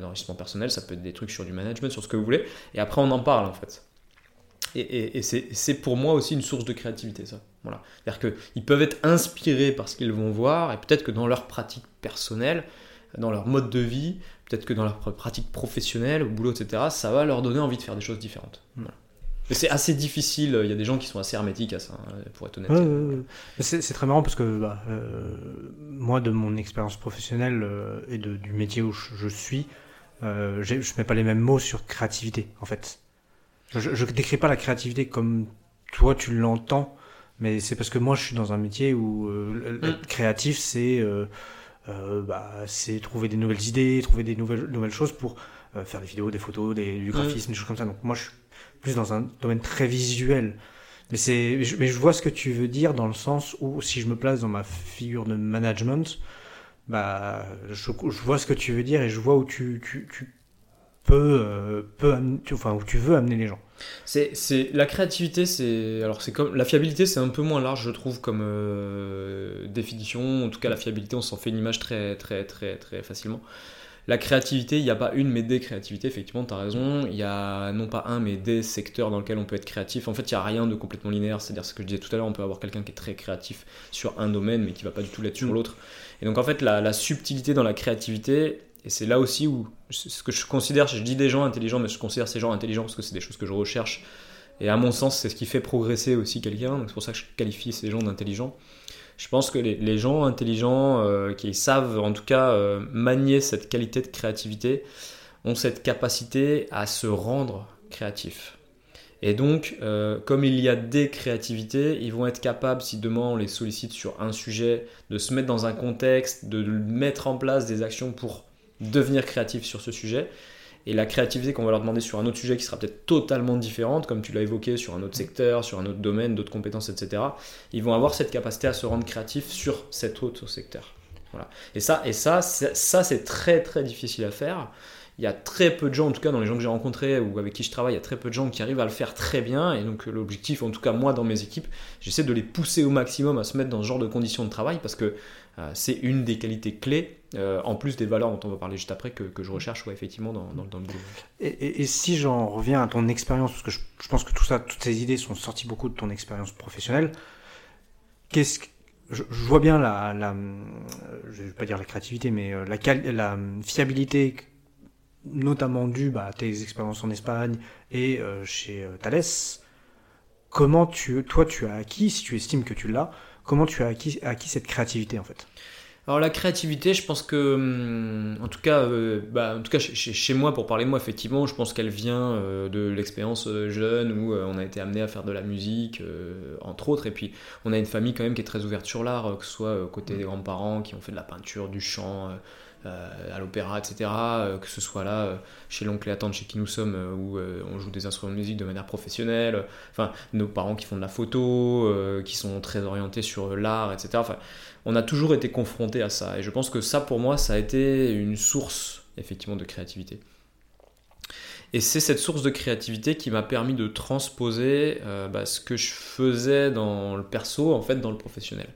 l'enrichissement personnel, ça peut être des trucs sur du management, sur ce que vous voulez. Et après, on en parle en fait. Et, c'est, pour moi aussi une source de créativité, ça. Voilà. C'est-à-dire qu'ils peuvent être inspirés par ce qu'ils vont voir, et peut-être que dans leur pratique personnelle, dans leur mode de vie, peut-être que dans leur pratique professionnelle, au boulot, etc., ça va leur donner envie de faire des choses différentes. Mais c'est assez difficile, il y a des gens qui sont assez hermétiques à ça, hein, pour être honnête. c'est très marrant parce que bah, euh, moi, de mon expérience professionnelle euh, et de, du métier où je, suis, euh, je ne mets pas les mêmes mots sur créativité, en fait. Je ne décris pas la créativité comme toi tu l'entends, mais c'est parce que moi je suis dans un métier où être mm. créatif, c'est euh, bah, c'est trouver des nouvelles idées, trouver des nouvelles, nouvelles choses pour euh, faire des vidéos, des photos, des, du graphisme, des choses comme ça. Donc moi, je suis plus dans un domaine très visuel. Mais, c'est, mais je vois ce que tu veux dire dans le sens où si je me place dans ma figure de management, bah, je, vois ce que tu veux dire et je vois où tu, tu, tu peux, euh, enfin, où tu veux amener les gens. C'est, c'est la créativité, c'est alors c'est comme la fiabilité, c'est un peu moins large, je trouve, comme euh, définition. En tout cas, la fiabilité, on s'en fait une image très très très très facilement. La créativité, il n'y a pas une mais des créativités, effectivement, tu as raison. Il y a non pas un mais des secteurs dans lesquels on peut être créatif. En fait, il n'y a rien de complètement linéaire, c'est-à-dire ce que je disais tout à l'heure, on peut avoir quelqu'un qui est très créatif sur un domaine mais qui va pas du tout l'être sur mm. l'autre. Et donc en fait, la, la subtilité dans la créativité, et c'est là aussi où ce que je considère, je dis des gens intelligents, mais je considère ces gens intelligents parce que c'est des choses que je recherche. Et à mon sens, c'est ce qui fait progresser aussi quelqu'un. C'est pour ça que je qualifie ces gens d'intelligents. Je pense que les, gens intelligents euh, qui savent en tout cas euh, manier cette qualité de créativité ont cette capacité à se rendre créatifs. Et donc, euh, comme il y a des créativités, ils vont être capables, si demain on les sollicite sur un sujet, de se mettre dans un contexte, de mettre en place des actions pour devenir créatif sur ce sujet. Et la créativité qu'on va leur demander sur un autre sujet qui sera peut-être totalement différente, comme tu l'as évoqué, sur un autre secteur, sur un autre domaine, d'autres compétences, etc., ils vont avoir cette capacité à se rendre créatifs sur cet autre secteur. Voilà. Et ça, et ça, ça c'est très très difficile à faire. Il y a très peu de gens, en tout cas dans les gens que j'ai rencontrés ou avec qui je travaille, il y a très peu de gens qui arrivent à le faire très bien. Et donc l'objectif, en tout cas moi dans mes équipes, j'essaie de les pousser au maximum à se mettre dans ce genre de conditions de travail parce que c'est une des qualités clés, euh, en plus des valeurs dont on va parler juste après, que, je recherche effectivement dans, dans, le boulot. Et, si j'en reviens à ton expérience, parce que je, pense que tout ça, toutes ces idées sont sorties beaucoup de ton expérience professionnelle, qu'est-ce que je, vois bien la, la, je vais pas dire la créativité, mais euh, la, la fiabilité, notamment due bah, à tes expériences en Espagne et chez Thales. Comment tu, toi, tu as acquis, si tu estimes que tu l'as, Comment tu as acquis, cette créativité en fait? Alors la créativité, je pense que, hum, en tout cas, euh, bah, en tout cas chez, moi, pour parler de moi, effectivement, je pense qu'elle vient euh, de l'expérience euh, jeune où on a été amené à faire de la musique, entre autres, et puis on a une famille quand même qui est très ouverte sur l'art, que ce soit côté des grands-parents qui ont fait de la peinture, du chant, à l'opéra, etc. Euh, que ce soit là, euh, chez l'oncle et la tante chez qui nous sommes, où on joue des instruments de musique de manière professionnelle, enfin, nos parents qui font de la photo, qui sont très orientés sur l'art, etc. On a toujours été confrontés à ça. Et je pense que ça, pour moi, ça a été une source, effectivement, de créativité. Et c'est cette source de créativité qui m'a permis de transposer bah, ce que je faisais dans le perso, en fait, dans le professionnel.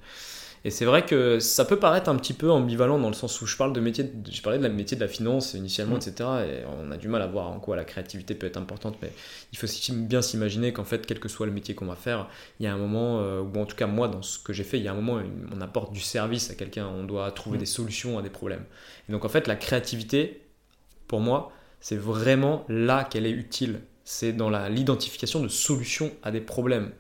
Et c'est vrai que ça peut paraître un petit peu ambivalent dans le sens où je parle de métier, je parlais de la métier de la finance initialement, mm. etc. Et on a du mal à voir en quoi la créativité peut être importante, mais il faut bien s'imaginer qu'en fait, quel que soit le métier qu'on va faire, il y a un moment, euh, ou en tout cas moi dans ce que j'ai fait, il y a un moment où on apporte du service à quelqu'un, on doit trouver mm. des solutions à des problèmes. Et donc en fait, la créativité, pour moi, c'est vraiment là qu'elle est utile. C'est dans l'identification de solutions à des problèmes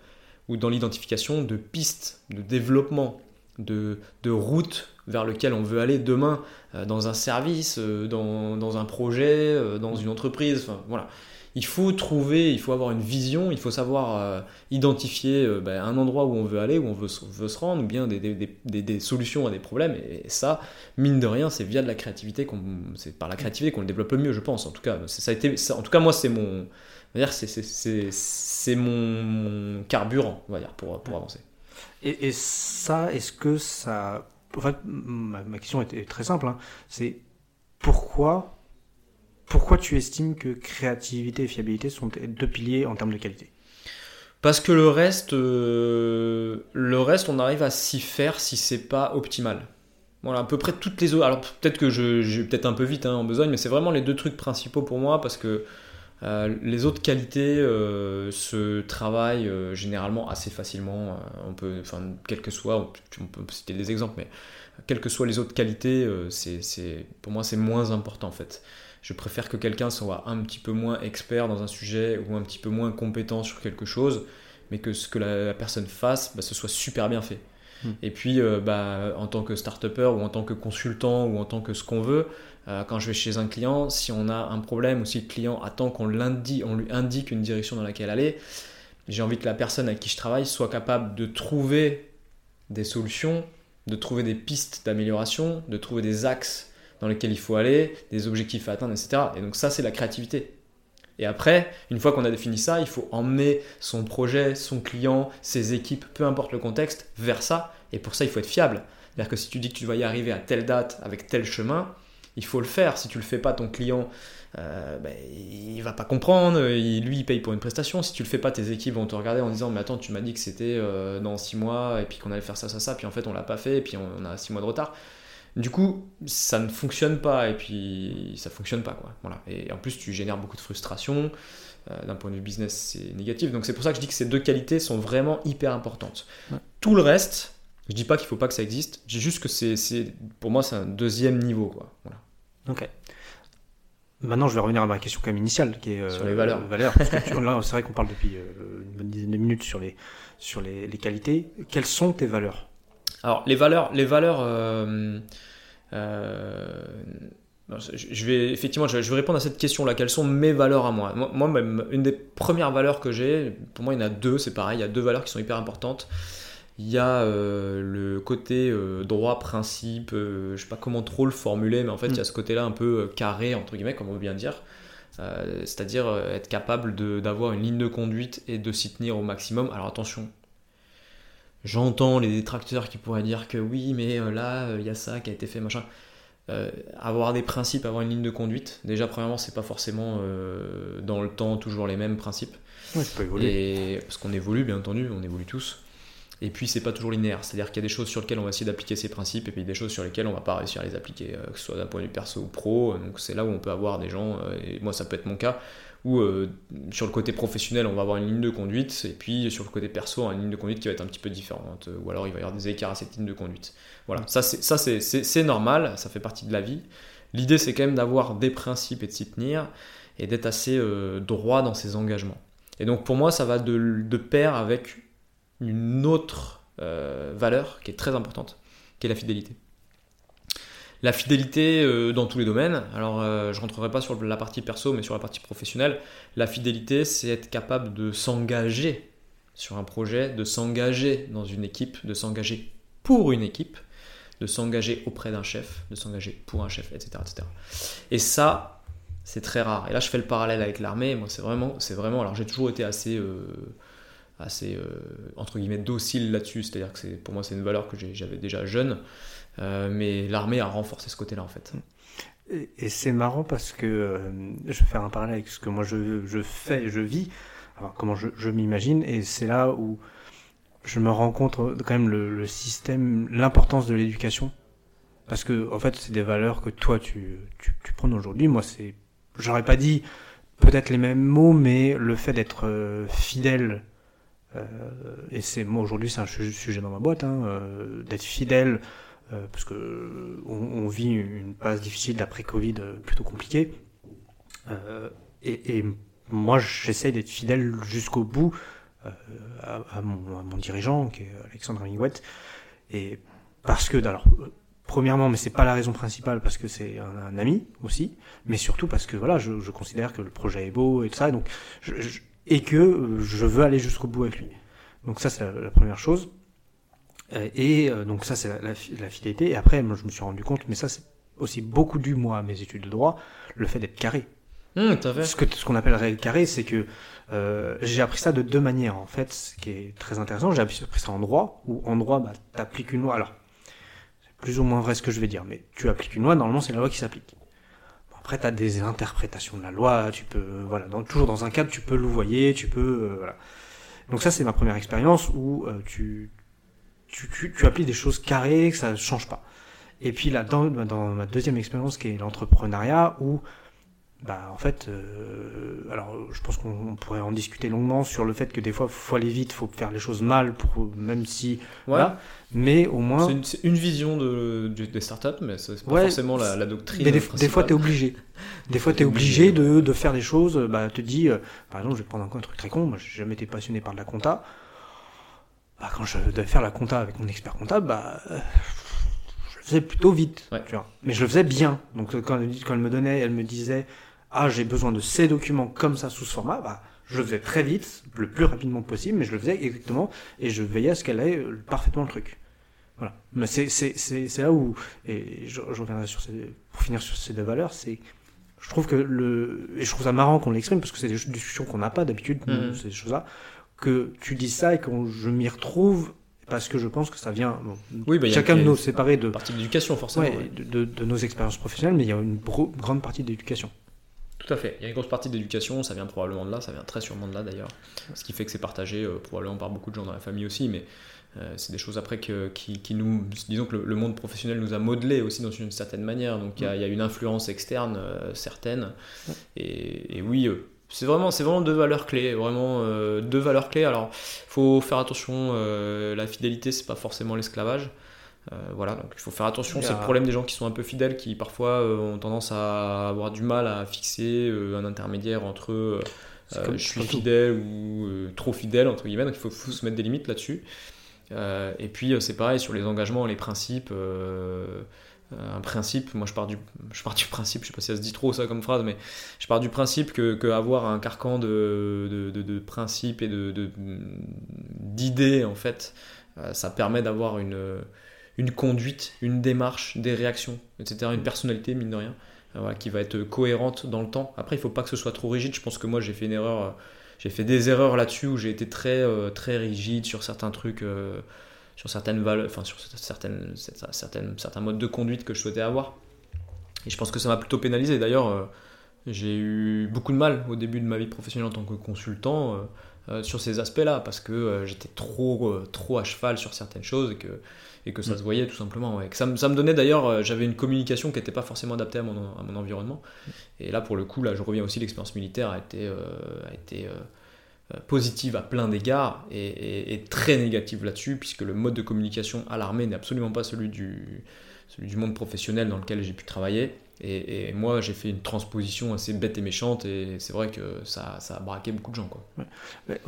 ou dans l'identification de pistes de développement de, de routes vers lequel on veut aller demain, dans un service, dans, dans, un projet, dans une entreprise. Enfin, voilà il faut trouver, il faut avoir une vision, il faut savoir euh, identifier euh, ben, un endroit où on veut aller, où on veut, se rendre, ou bien des, solutions à des problèmes. Et, ça, mine de rien, c'est via de la créativité, c'est par la créativité qu'on le développe le mieux, je pense. En tout cas, ça a été, en tout cas moi, c'est mon, c'est mon, carburant, on va dire, pour, pour avancer. Et, ça, est-ce que ça, en fait, ma, question est, très simple, hein. c'est pourquoi pourquoi tu estimes que créativité et fiabilité sont deux piliers en termes de qualité? Parce que le reste, euh, le reste, on arrive à s'y faire si c'est pas optimal. Voilà, à peu près toutes les autres. Alors peut-être que je, vais peut-être un peu vite hein, en besogne, mais c'est vraiment les deux trucs principaux pour moi parce que euh, les autres qualités euh, se travaillent généralement assez facilement. on peut, enfin, quel que soit, on peut citer des exemples, mais quelles que soient les autres qualités, c'est, pour moi c'est moins important en fait. Je préfère que quelqu'un soit un petit peu moins expert dans un sujet ou un petit peu moins compétent sur quelque chose, mais que ce que la, personne fasse, bah, ce soit super bien fait. Hmm. Et puis, euh, bah, en tant que start-upper ou en tant que consultant ou en tant que ce qu'on veut, euh, quand je vais chez un client, si on a un problème ou si le client attend qu'on on lui indique une direction dans laquelle aller, j'ai envie que la personne avec qui je travaille soit capable de trouver des solutions, de trouver des pistes d'amélioration, de trouver des axes dans lesquels il faut aller, des objectifs à atteindre, etc. Et donc ça, c'est la créativité. Et après, une fois qu'on a défini ça, il faut emmener son projet, son client, ses équipes, peu importe le contexte, vers ça. Et pour ça, il faut être fiable. C'est-à-dire que si tu dis que tu vas y arriver à telle date, avec tel chemin, il faut le faire. Si tu le fais pas, ton client, euh, ben, il va pas comprendre. Il, lui, il paye pour une prestation. Si tu le fais pas, tes équipes vont te regarder en disant Mais attends, tu m'as dit que c'était euh, dans six mois, et puis qu'on allait faire ça, ça, ça, puis en fait, on l'a pas fait, et puis on, on a six mois de retard. Du coup, ça ne fonctionne pas et puis ça fonctionne pas quoi. Voilà. Et en plus, tu génères beaucoup de frustration. Euh, d'un point de vue business, c'est négatif. Donc c'est pour ça que je dis que ces deux qualités sont vraiment hyper importantes. Tout le reste, je dis pas qu'il faut pas que ça existe. Je dis juste que c'est, pour moi, c'est un deuxième niveau quoi. Voilà. Ok. Maintenant, je vais revenir à ma question quand même initiale, qui est euh, sur les valeurs. valeurs c'est vrai qu'on parle depuis euh, une bonne dizaine de minutes sur les sur les, les qualités. Quelles sont tes valeurs? Alors, les valeurs, les valeurs euh, euh, je vais effectivement, je vais répondre à cette question-là. Quelles sont mes valeurs à moi? Moi, même, une des premières valeurs que j'ai, pour moi, il y en a deux. C'est pareil, il y a deux valeurs qui sont hyper importantes. Il y a euh, le côté droit, principe, je sais pas comment trop le formuler, mais en fait, il y a ce côté-là un peu carré, entre guillemets, comme on veut bien dire. C'est-à-dire être capable d'avoir une ligne de conduite et de s'y tenir au maximum. Alors attention, J'entends les détracteurs qui pourraient dire que oui, mais euh, là, euh, il y a ça qui a été fait, machin. Euh, avoir des principes, avoir une ligne de conduite, déjà, premièrement, c'est pas forcément dans le temps toujours les mêmes principes. Ouais, peut évoluer. Et, parce qu'on évolue, bien entendu, on évolue tous. Et puis, c'est pas toujours linéaire. C'est-à-dire qu'il y a des choses sur lesquelles on va essayer d'appliquer ces principes, et puis des choses sur lesquelles on va pas réussir à les appliquer, que ce soit d'un point de vue perso ou pro. Donc, c'est là où on peut avoir des gens, et moi, ça peut être mon cas, où euh, sur le côté professionnel, on va avoir une ligne de conduite, et puis sur le côté perso, une ligne de conduite qui va être un petit peu différente, euh, ou alors il va y avoir des écarts à cette ligne de conduite. Voilà, ça c'est normal, ça fait partie de la vie. L'idée c'est quand même d'avoir des principes et de s'y tenir, et d'être assez euh, droit dans ses engagements. Et donc pour moi, ça va de, de pair avec une autre valeur qui est très importante, qui est la fidélité. La fidélité euh, dans tous les domaines. Alors, euh, je rentrerai pas sur la partie perso, mais sur la partie professionnelle. La fidélité, c'est être capable de s'engager sur un projet, de s'engager dans une équipe, de s'engager pour une équipe, de s'engager auprès d'un chef, de s'engager pour un chef, etc., etc. Et ça, c'est très rare. Et là, je fais le parallèle avec l'armée. Moi, c'est vraiment, c'est vraiment. Alors, j'ai toujours été assez, euh, assez entre guillemets docile là-dessus. C'est-à-dire que pour moi, c'est une valeur que j'avais déjà jeune. Euh, mais l'armée a renforcé ce côté-là en fait. Et, c'est marrant parce que euh, je vais faire un parallèle avec ce que moi je, je fais, je vis, comment je, m'imagine, et c'est là où je me rends compte quand même le, système, l'importance de l'éducation. Parce que, en fait, c'est des valeurs que toi, tu, prends aujourd'hui. Moi, c'est, j'aurais pas dit peut-être les mêmes mots, mais le fait d'être euh, fidèle, euh, et c'est, moi, aujourd'hui, c'est un sujet dans ma boîte, hein, euh, d'être fidèle euh, parce que on, vit une phase difficile d'après Covid euh, plutôt compliquée. Euh, et, moi, j'essaie d'être fidèle jusqu'au bout à, mon, dirigeant, qui est Alexandre Miguet. Et parce que, alors, premièrement, mais c'est pas la raison principale parce que c'est un, ami aussi, mais surtout parce que voilà, je, considère que le projet est beau et tout ça, donc et que je veux aller jusqu'au bout avec lui. Donc ça c'est la, première chose. Et donc ça c'est la, la, fidélité. Et après, moi je me suis rendu compte, mais ça c'est aussi beaucoup dû moi à mes études de droit, le fait d'être carré. Mmh, ce que ce qu'on appelle règle carrée, c'est que euh, j'ai appris ça de deux manières en fait, ce qui est très intéressant. J'ai appris ça en droit, où en droit, bah, tu appliques une loi. Alors, c'est plus ou moins vrai ce que je vais dire, mais tu appliques une loi, normalement c'est la loi qui s'applique. après, tu as des interprétations de la loi, tu peux, voilà, dans, toujours dans un cadre, tu peux louvoyer, tu peux, euh, voilà. Donc ça, c'est ma première expérience où euh, tu, tu, tu, tu, appliques des choses carrées, que ça ne change pas. Et puis là, dans, dans ma deuxième expérience, qui est l'entrepreneuriat, où bah en fait, euh, alors je pense qu'on pourrait en discuter longuement sur le fait que des fois faut aller vite, faut faire les choses mal pour même si voilà, mais au moins c'est une, vision de, des startups, mais c'est pas forcément la, la, doctrine. Mais des, des fois t'es obligé, [laughs] des fois t'es obligé de, de faire des choses. Bah te dis, euh, par exemple, je vais prendre encore un truc très con. Moi, j'ai jamais été passionné par de la compta. Bah quand je devais faire la compta avec mon expert comptable, bah euh, je le faisais plutôt vite, tu vois. Mais je le faisais bien. Donc quand, quand elle me donnait, elle me disait ah j'ai besoin de ces documents comme ça sous ce format, bah, je le faisais très vite, le plus rapidement possible, mais je le faisais exactement et je veillais à ce qu'elle ait euh, parfaitement le truc. Voilà. Mais c'est c'est c'est là où et je, je reviendrai sur ces, pour finir sur ces deux valeurs, c'est je trouve que le et je trouve ça marrant qu'on l'exprime parce que c'est des discussions qu'on n'a pas d'habitude, mmh. ces choses-là, que tu dis ça et que je m'y retrouve parce que je pense que ça vient bon, oui, bah, chacun de nous séparés de partie de l'éducation forcément ouais, de, de, de, nos expériences professionnelles mais il y a une grande partie d'éducation tout à fait. Il y a une grosse partie d'éducation, ça vient probablement de là, ça vient très sûrement de là d'ailleurs. Ce qui fait que c'est partagé euh, probablement par beaucoup de gens dans la famille aussi, mais euh, c'est des choses après que, qui, qui, nous. Disons que le, monde professionnel nous a modelé aussi dans une certaine manière, donc il y, a, il y a une influence externe euh, certaine. Et, et, oui. C'est vraiment, c'est vraiment deux valeurs clés, vraiment deux valeurs clés. Alors, faut faire attention. la fidélité, c'est pas forcément l'esclavage. Euh, voilà, donc il faut faire attention. C'est le problème des gens qui sont un peu fidèles, qui parfois euh, ont tendance à avoir du mal à fixer euh, un intermédiaire entre je suis fidèle ou trop fidèle, entre guillemets. Donc il faut, se mettre des limites là-dessus. et puis c'est pareil sur les engagements, les principes. Un principe, moi je pars, du, je pars du principe, je sais pas si ça se dit trop ça comme phrase, mais je pars du principe que, que avoir un carcan de, de, de, de principes et d'idées, en fait, ça permet d'avoir une une conduite, une démarche, des réactions, etc. Une personnalité, mine de rien, euh, qui va être cohérente dans le temps. Après, il ne faut pas que ce soit trop rigide. Je pense que moi, j'ai fait une erreur, euh, j'ai fait des erreurs là-dessus où j'ai été très, euh, très rigide sur certains trucs, sur certaines valeurs, enfin sur certaines, certaines, certains modes de conduite que je souhaitais avoir. Et je pense que ça m'a plutôt pénalisé. D'ailleurs, j'ai eu beaucoup de mal au début de ma vie professionnelle en tant que consultant. sur ces aspects-là parce que j'étais trop trop à cheval sur certaines choses et que et que ça mm. se voyait tout simplement. Ouais. Ça, ça, me donnait d'ailleurs, euh, j'avais une communication qui n'était pas forcément adaptée à mon, à mon environnement. Et là, pour le coup, là, je reviens aussi, l'expérience militaire a été, euh, a été euh, positive à plein d'égards et, très négative là-dessus, puisque le mode de communication à l'armée n'est absolument pas celui du, celui du monde professionnel dans lequel j'ai pu travailler. Et, moi, j'ai fait une transposition assez bête et méchante, et c'est vrai que ça, ça, a braqué beaucoup de gens. Quoi. Ouais.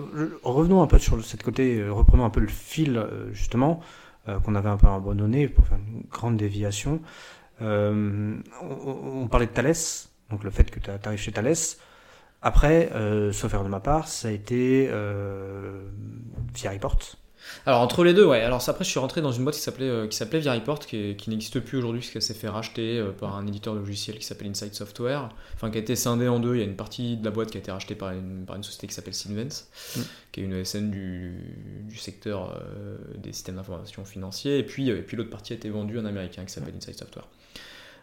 revenons un peu sur cette côté, reprenons un peu le fil, justement. Euh, qu'on avait un peu abandonné pour faire une grande déviation. Euh, on, parlait de Thalès, donc le fait que tu arrives chez Thalès. Après, euh, sauf faire de ma part, ça a été euh, via Report. Alors entre les deux, ouais. Alors après, je suis rentré dans une boîte qui s'appelait euh, qui s'appelait Report, qui, qui n'existe plus aujourd'hui, parce qu'elle s'est fait racheter euh, par un éditeur de logiciel qui s'appelle Inside Software, enfin qui a été scindé en deux. Il y a une partie de la boîte qui a été rachetée par une, par une société qui s'appelle Sinvens, mm. qui est une SN du, du secteur euh, des systèmes d'information financiers, et puis et puis l'autre partie a été vendue à un américain qui s'appelle Inside Software.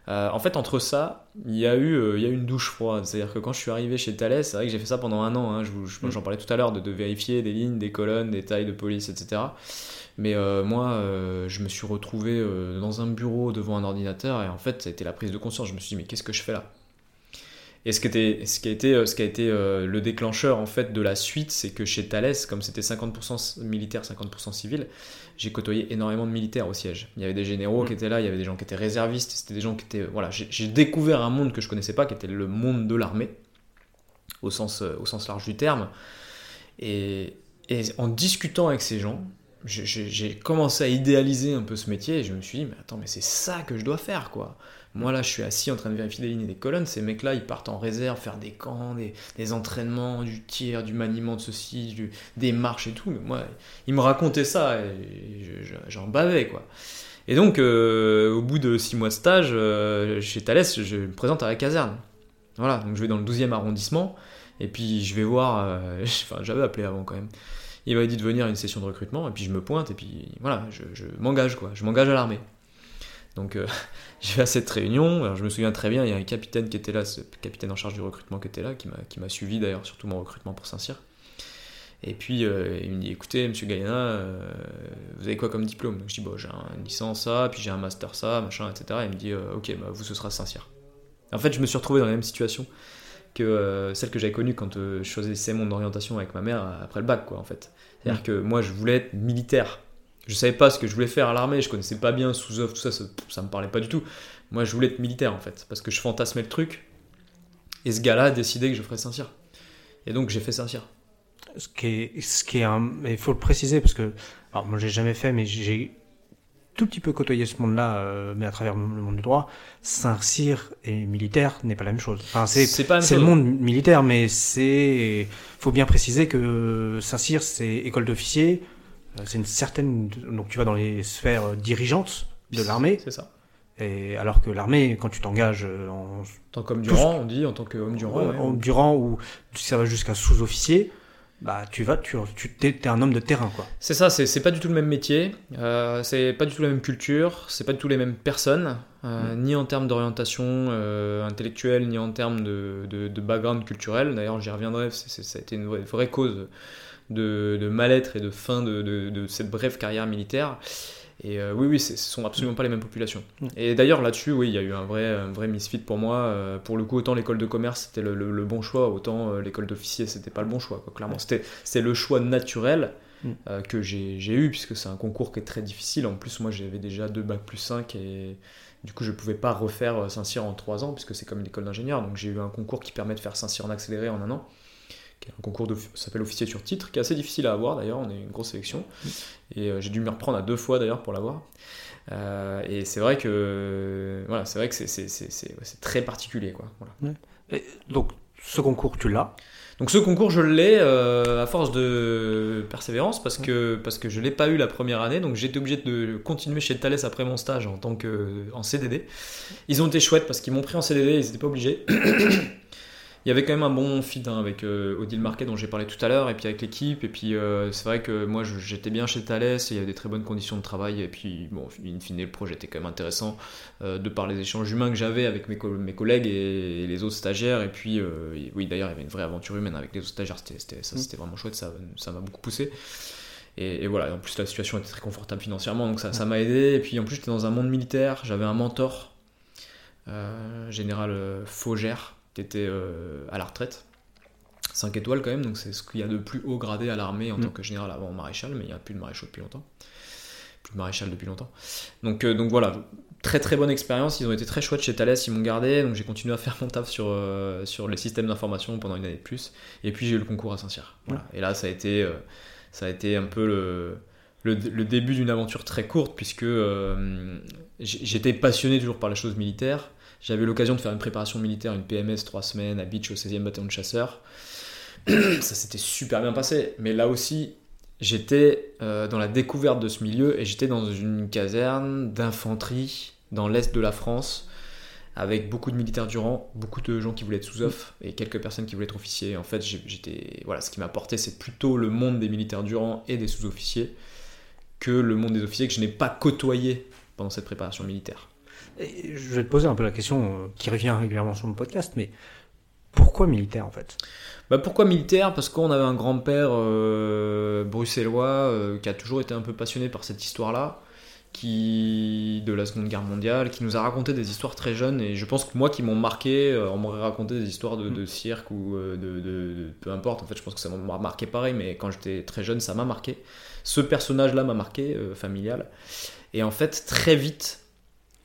Euh, en fait, entre ça, il y, a eu, euh, il y a eu une douche froide. C'est-à-dire que quand je suis arrivé chez Thales, c'est vrai que j'ai fait ça pendant un an. Hein, mm. J'en parlais tout à l'heure de, vérifier des lignes, des colonnes, des tailles de police, etc. Mais euh, moi, je me suis retrouvé dans un bureau devant un ordinateur et en fait, ça a été la prise de conscience. Je me suis dit, mais qu'est-ce que je fais là? Et ce qui, était, ce qui a été, ce qui a été le déclencheur en fait de la suite, c'est que chez Thales, comme c'était 50% militaire, 50% civil, j'ai côtoyé énormément de militaires au siège. Il y avait des généraux qui mm. étaient là, il y avait des gens qui étaient réservistes, c'était des gens qui étaient. Voilà, j'ai découvert un monde que je connaissais pas, qui était le monde de l'armée, au sens, euh, au sens large du terme. Et, et, en discutant avec ces gens, j'ai commencé à idéaliser un peu ce métier et je me suis dit, mais attends, mais c'est ça que je dois faire, quoi. Moi, là, je suis assis en train de vérifier des lignes et des colonnes. Ces mecs-là, ils partent en réserve, faire des camps, des, entraînements, du tir, du maniement de ceci, des marches et tout. Mais moi, ils me racontaient ça et j'en bavais, quoi. Et donc, euh, au bout de six mois de stage, euh, chez Thales, je me présente à la caserne. Voilà, donc je vais dans le 12e arrondissement. Et puis, je vais voir. Euh, [laughs] enfin, j'avais appelé avant quand même il m'a dit de venir à une session de recrutement, et puis je me pointe, et puis voilà, je, m'engage, quoi. Je m'engage à l'armée. Donc euh, [laughs] j'ai fait cette réunion, alors je me souviens très bien, il y a un capitaine qui était là, ce capitaine en charge du recrutement qui était là, qui m'a suivi d'ailleurs, surtout mon recrutement pour Saint-Cyr. Et puis euh, il me dit écoutez, monsieur Gallina, euh, vous avez quoi comme diplôme? Donc je dis bon, j'ai un licence ça, puis j'ai un master ça, machin, etc. Et il me dit ok, bah, vous ce sera Saint-Cyr. En fait, je me suis retrouvé dans la même situation que celle que j'avais connue quand je choisissais mon orientation avec ma mère après le bac, quoi, en fait. C'est-à-dire que moi, je voulais être militaire. Je savais pas ce que je voulais faire à l'armée, je connaissais pas bien sous oeuvre tout ça, ça, ça, me parlait pas du tout. Moi, je voulais être militaire en fait, parce que je fantasmais le truc. Et ce gars-là a décidé que je ferais Saint-Cyr. Et donc, j'ai fait Saint-Cyr. Ce qui est, ce qui est un, il faut le préciser parce que, alors moi, j'ai jamais fait, mais j'ai tout petit peu côtoyé ce monde-là, euh, mais à travers le monde du droit, Saint-Cyr et militaire n'est pas la même chose. Enfin, c'est c'est le monde militaire, mais c'est faut bien préciser que Saint-Cyr c'est école d'officier, euh, c'est une certaine donc tu vas dans les sphères dirigeantes de l'armée. C'est ça. Et alors que l'armée, quand tu t'engages en tant qu'homme du rang, on dit en tant qu'homme du rang, homme du rang ou ça va jusqu'à sous-officier bah tu vas, tu, tu es, un homme de terrain quoi. C'est ça, c'est pas du tout le même métier, euh, c'est pas du tout la même culture, c'est pas du tout les mêmes personnes, euh, mm. ni en termes d'orientation euh, intellectuelle, ni en termes de, de, background culturel. D'ailleurs, j'y reviendrai, ça a été une vraie, cause de, de mal-être et de fin de, de, cette brève carrière militaire. Et euh, oui, oui, ce sont absolument pas les mêmes populations. Mm. Et d'ailleurs, là-dessus, oui, il y a eu un vrai, un vrai misfit pour moi. Euh, pour le coup, autant l'école de commerce, c'était le, bon choix, autant euh, l'école d'officier, c'était pas le bon choix, quoi, clairement. C'était le choix naturel mm. que j'ai eu, puisque c'est un concours qui est très difficile. En plus, moi, j'avais déjà deux bacs plus 5 et du coup, je pouvais pas refaire Saint-Cyr en 3 ans, puisque c'est comme une école d'ingénieur. Donc, j'ai eu un concours qui permet de faire Saint-Cyr en accéléré en un an qui est un concours qui s'appelle officier sur titre, qui est assez difficile à avoir d'ailleurs, on est une grosse sélection. Et euh, j'ai dû m'y reprendre à deux fois d'ailleurs pour l'avoir. Euh, et c'est vrai que voilà, c'est vrai que c'est très particulier quoi. donc ce concours tu l'as? Donc ce concours je l'ai euh, à force de persévérance parce que parce que je l'ai pas eu la première année donc j'étais obligé de continuer chez Thales après mon stage en tant que en CDD. Ils ont été chouettes parce qu'ils m'ont pris en CDD, ils n'étaient pas obligés. Il y avait quand même un bon fit hein, avec euh, Odile Marquet dont j'ai parlé tout à l'heure et puis avec l'équipe et puis euh, c'est vrai que moi j'étais bien chez Thales il y avait des très bonnes conditions de travail et puis bon in fine le projet était quand même intéressant euh, de par les échanges humains que j'avais avec mes, mes, collègues et, les autres stagiaires et puis oui d'ailleurs il y avait une vraie aventure humaine avec les autres stagiaires c'était ça mm. c'était vraiment chouette ça ça m'a beaucoup poussé et, voilà, en plus la situation était très confortable financièrement, donc ça m'a aidé. Et puis en plus j'étais dans un monde militaire, j'avais un mentor, général Faugère, qui était euh, à la retraite. 5 étoiles quand même, donc c'est ce qu'il y a de plus haut gradé à l'armée en mm. tant que général avant maréchal, mais il n'y a plus de maréchal depuis longtemps. Plus de maréchal depuis longtemps. Donc, euh, donc voilà, très très bonne expérience, ils ont été très chouettes chez Thales, ils m'ont gardé, donc j'ai continué à faire mon taf sur, euh, sur les systèmes d'information pendant une année de plus, et puis j'ai eu le concours à Saint-Cyr. Voilà. Et là ça a été, ça a été un peu le, le, le début d'une aventure très courte, puisque j'étais passionné toujours par les choses militaires, j'avais eu l'occasion de faire une préparation militaire, une PMS, trois semaines à Beach au 16e bataillon de chasseurs. [clears throat] ça s'était super bien passé. Mais là aussi, j'étais euh, dans la découverte de ce milieu et j'étais dans une caserne d'infanterie dans l'est de la France avec beaucoup de militaires du rang, beaucoup de gens qui voulaient être sous-off et quelques personnes qui voulaient être officiers. En fait, j'étais voilà, ce qui m'a apporté, c'est plutôt le monde des militaires du rang et des sous-officiers que le monde des officiers que je n'ai pas côtoyé pendant cette préparation militaire je vais te poser un peu la question euh, qui revient régulièrement sur mon podcast, mais pourquoi militaire en fait? Bah pourquoi militaire? Parce qu'on avait un grand-père euh, bruxellois euh, qui a toujours été un peu passionné par cette histoire-là, qui de la Seconde Guerre mondiale, qui nous a raconté des histoires très jeunes, et je pense que moi qui m'ont marqué, on m'aurait raconté des histoires de, de cirque ou de, de, peu importe. En fait, je pense que ça m'a marqué pareil, mais quand j'étais très jeune, ça m'a marqué. Ce personnage-là m'a marqué, familial. Et en fait, très vite,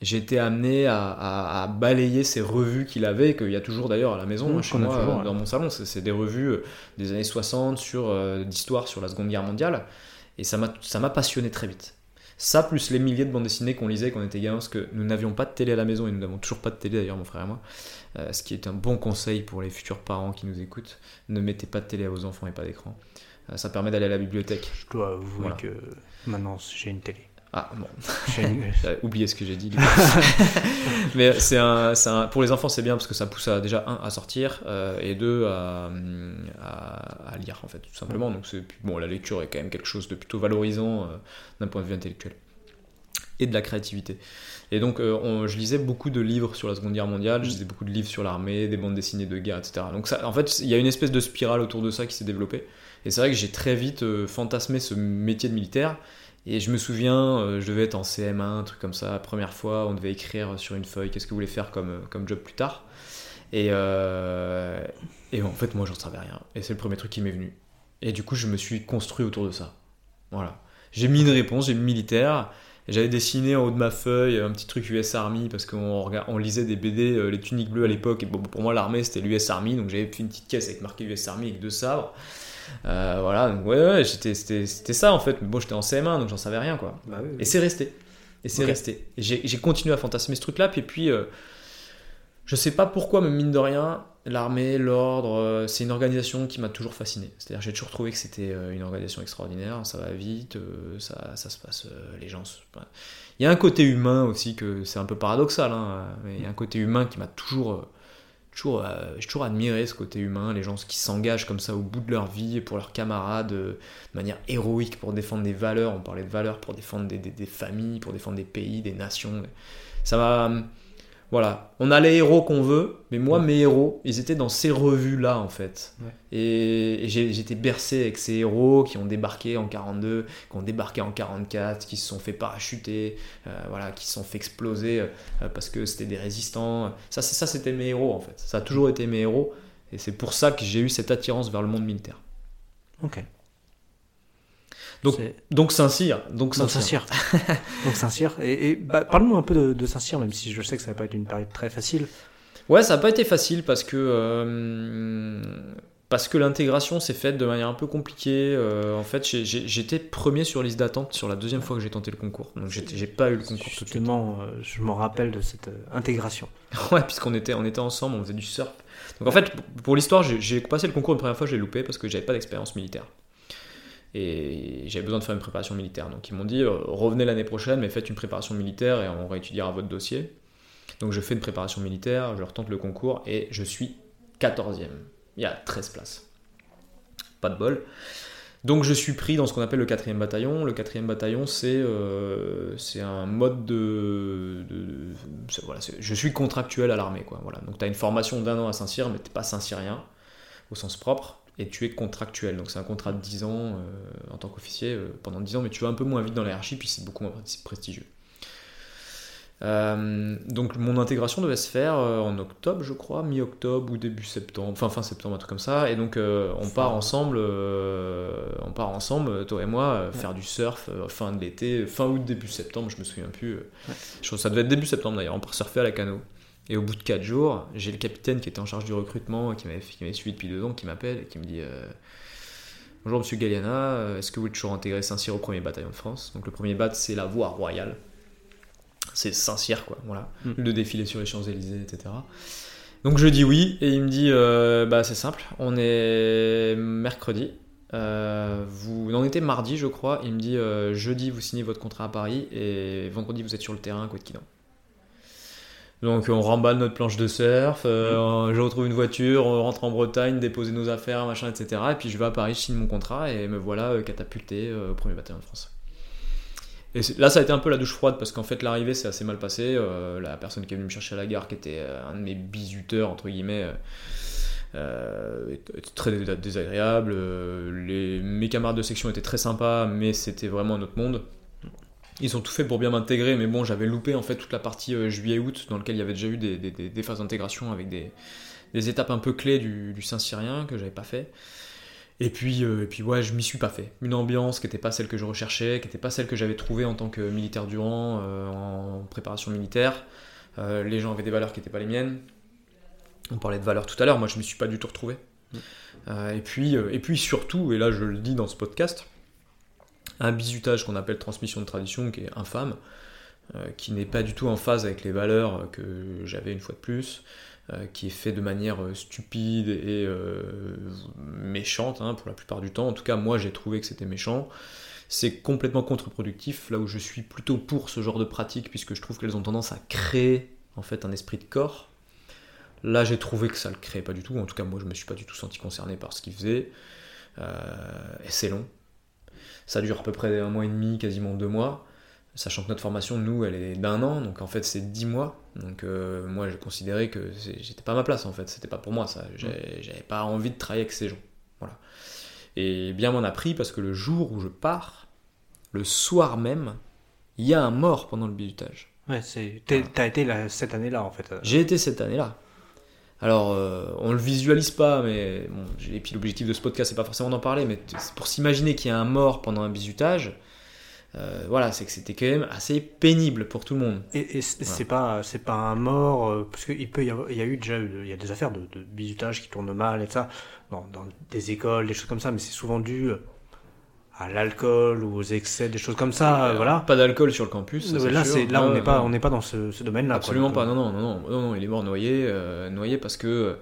j'ai été amené à, balayer ces revues qu'il avait, qu'il y a toujours d'ailleurs à la maison, mmh, chez moi, dans mon salon. C'est des revues euh, des années 60 sur euh, d'histoire sur la Seconde Guerre mondiale. Et ça m'a passionné très vite. Ça, plus les milliers de bandes dessinées qu'on lisait quand on était gamin, parce que nous n'avions pas de télé à la maison et nous n'avons toujours pas de télé d'ailleurs, mon frère et moi. Euh, ce qui est un bon conseil pour les futurs parents qui nous écoutent. Ne mettez pas de télé à vos enfants et pas d'écran. Euh, ça permet d'aller à la bibliothèque. Je dois avouer que maintenant j'ai une télé. Ah bon, j'ai [laughs] oublié ce que j'ai dit. [laughs] Mais c'est un, un, pour les enfants c'est bien parce que ça pousse à, déjà un à sortir euh, et deux à, à, lire en fait tout simplement. Donc bon la lecture est quand même quelque chose de plutôt valorisant euh, d'un point de vue intellectuel et de la créativité. Et donc euh, je lisais beaucoup de livres sur la Seconde Guerre mondiale, je lisais beaucoup de livres sur l'armée, des bandes dessinées de guerre, etc. Donc ça, en fait il y a une espèce de spirale autour de ça qui s'est développée. Et c'est vrai que j'ai très vite fantasmé ce métier de militaire. Et je me souviens, euh, je devais être en CM1, un truc comme ça, première fois, on devait écrire sur une feuille qu'est-ce que vous voulez faire comme, euh, comme job plus tard. Et, euh, et en fait, moi, j'en savais rien. Et c'est le premier truc qui m'est venu. Et du coup, je me suis construit autour de ça. Voilà. J'ai mis une réponse, j'ai mis militaire. J'avais dessiné en haut de ma feuille un petit truc US Army parce qu'on on lisait des BD, les tuniques bleues à l'époque. Et bon, pour moi, l'armée c'était l'US Army. Donc j'avais fait une petite caisse avec marqué US Army avec deux sabres. Euh, voilà, donc ouais, ouais c'était ça en fait. Mais bon, j'étais en CM1, donc j'en savais rien quoi. Bah et c'est resté. Et c'est resté. J'ai continué à fantasmer ce truc-là, puis, puis euh, je sais pas pourquoi, mais mine de rien, l'armée, l'ordre, euh, c'est une organisation qui m'a toujours fasciné. C'est-à-dire, j'ai toujours trouvé que c'était une organisation extraordinaire, ça va vite, ça, ça, se passe, les gens. Il y a un côté humain aussi que c'est un peu paradoxal, hein, mais il y a un côté humain qui m'a toujours toujours, euh, j'ai toujours admiré ce côté humain, les gens qui s'engagent comme ça au bout de leur vie pour leurs camarades euh, de manière héroïque pour défendre des valeurs. On parlait de valeurs pour défendre des, des familles, pour défendre des pays, des nations. Ça va voilà, on a les héros qu'on veut, mais moi, mes héros, ils étaient dans ces revues-là, en fait. Et, j'étais bercé avec ces héros qui ont débarqué en 42, qui ont débarqué en 44, qui se sont fait parachuter, euh, voilà, qui se sont fait exploser euh, parce que c'était des résistants. Ça, ça c'était mes héros, en fait. Ça a toujours été mes héros. Et c'est pour ça que j'ai eu cette attirance vers le monde militaire. Ok. Donc, donc Saint-Cyr. [laughs] Donc Saint-Cyr. donc Saint-Cyr. Et, bah, parle-nous un peu de, Saint-Cyr, même si je sais que ça va pas être une période très facile. Ouais, ça n'a pas été facile parce que euh, parce que l'intégration s'est faite de manière un peu compliquée. Euh, en fait, j'étais premier sur liste d'attente sur la deuxième fois que j'ai tenté le concours. Donc j'ai pas eu le concours tout de suite. Euh, je me rappelle de cette intégration. [laughs] ouais, puisqu'on était on était ensemble, on faisait du surf. Donc en fait, pour l'histoire, j'ai passé le concours une première fois, j'ai loupé parce que j'avais pas d'expérience militaire. Et j'avais besoin de faire une préparation militaire. Donc ils m'ont dit, euh, revenez l'année prochaine, mais faites une préparation militaire et on réétudiera votre dossier. Donc je fais une préparation militaire, je retente le concours et je suis 14e. Il y a 13 places. Pas de bol. Donc je suis pris dans ce qu'on appelle le 4e bataillon. Le 4e bataillon, c'est euh, un mode de... voilà, je suis contractuel à l'armée. Voilà. Donc tu as une formation d'un an à Saint-Cyr, mais tu pas Saint-Cyrien au sens propre et tu es contractuel. Donc c'est un contrat de 10 ans euh, en tant qu'officier euh, pendant 10 ans, mais tu vas un peu moins vite dans la hiérarchie, puis c'est beaucoup moins prestigieux. Euh, donc mon intégration devait se faire en octobre, je crois, mi-octobre ou début septembre, enfin fin septembre, un truc comme ça. Et donc on part ensemble, on part ensemble, toi et moi, faire du surf fin de l'été, fin août, début septembre, je me souviens plus. Ça devait être début septembre d'ailleurs. On part surfer à la cano. Et au bout de 4 jours, j'ai le capitaine qui était en charge du recrutement, qui m'avait suivi depuis 2 ans, qui m'appelle et qui me dit euh, Bonjour Monsieur Galliana, euh, est-ce que vous êtes toujours intégré Saint-Cyr au premier bataillon de France? Donc le premier bat, c'est la voie royale. C'est Saint-Cyr, quoi. Voilà. Mm. Le défilé sur les Champs-Élysées, etc. Donc je dis oui, et il me dit euh, Bah c'est simple, on est mercredi. vous en était mardi, je crois. Il me dit jeudi, vous signez votre contrat à Paris, et vendredi, vous êtes sur le terrain à Côte Quidan. Donc on remballe notre planche de surf, euh, je retrouve une voiture, on rentre en Bretagne, déposer nos affaires, machin, etc. Et puis je vais à Paris, je signe mon contrat et me voilà euh, catapulté euh, au premier bataillon de France. Et là, ça a été un peu la douche froide parce qu'en fait, l'arrivée s'est assez mal passée. la personne qui est venue me chercher à la gare, qui était un de mes bisuteurs, entre guillemets, était très désagréable. Mes camarades de section étaient très sympas, mais c'était vraiment un autre monde. Ils ont tout fait pour bien m'intégrer, mais bon, j'avais loupé en fait toute la partie euh, juillet-août dans laquelle il y avait déjà eu des, phases d'intégration avec des, étapes un peu clés du, Saint-Cyrien que j'avais pas fait. Et puis, euh, et puis ouais, je m'y suis pas fait. Une ambiance qui n'était pas celle que je recherchais, qui n'était pas celle que j'avais trouvée en tant que militaire du rang, euh, en préparation militaire. les gens avaient des valeurs qui n'étaient pas les miennes. On parlait de valeurs tout à l'heure, moi je m'y suis pas du tout retrouvé. Mmh. et, puis, et puis surtout, et là je le dis dans ce podcast, un bizutage qu'on appelle transmission de tradition, qui est infâme, qui n'est pas du tout en phase avec les valeurs que j'avais une fois de plus. qui est fait de manière stupide et méchante hein, pour la plupart du temps. En tout cas, moi j'ai trouvé que c'était méchant c'est complètement contre-productif, là où je suis plutôt pour ce genre de pratique, puisque je trouve qu'elles ont tendance à créer en fait un esprit de corps. Là, j'ai trouvé que ça le créait pas du tout. En tout cas, moi, je me suis pas du tout senti concerné par ce qu'il faisait. Euh, et c'est long. Ça dure à peu près un mois et demi, quasiment deux mois. Sachant que notre formation, nous, elle est d'un an, donc en fait, c'est dix mois. Donc euh, moi, j'ai considéré que j'étais pas à ma place, en fait. C'était pas pour moi, ça. J'avais pas envie de travailler avec ces gens. Voilà. Et bien m'en a pris parce que le jour où je pars, le soir même, il y a un mort pendant le bisutage. Ouais, c'est. T'as été là, cette année-là en fait. J'ai été cette année-là. Alors, euh, on le visualise pas, mais bon, et puis l'objectif de ce podcast, c'est pas forcément d'en parler, mais pour s'imaginer qu'il y a un mort pendant un bisutage, euh, voilà, c'est que c'était quand même assez pénible pour tout le monde. Et, c'est pas c'est pas un mort euh, parce qu'il peut y avoir, il y a eu déjà il y a des affaires de, de bisutage qui tournent mal et ça dans, dans, des écoles, des choses comme ça, mais c'est souvent dû à l'alcool ou aux excès, des choses comme ça, voilà. Pas d'alcool sur le campus. là, c'est là, on n'est pas, on n'est pas dans ce, ce domaine-là. Absolument pas. Non, non, non, non, non, il est mort noyé, euh, noyé parce que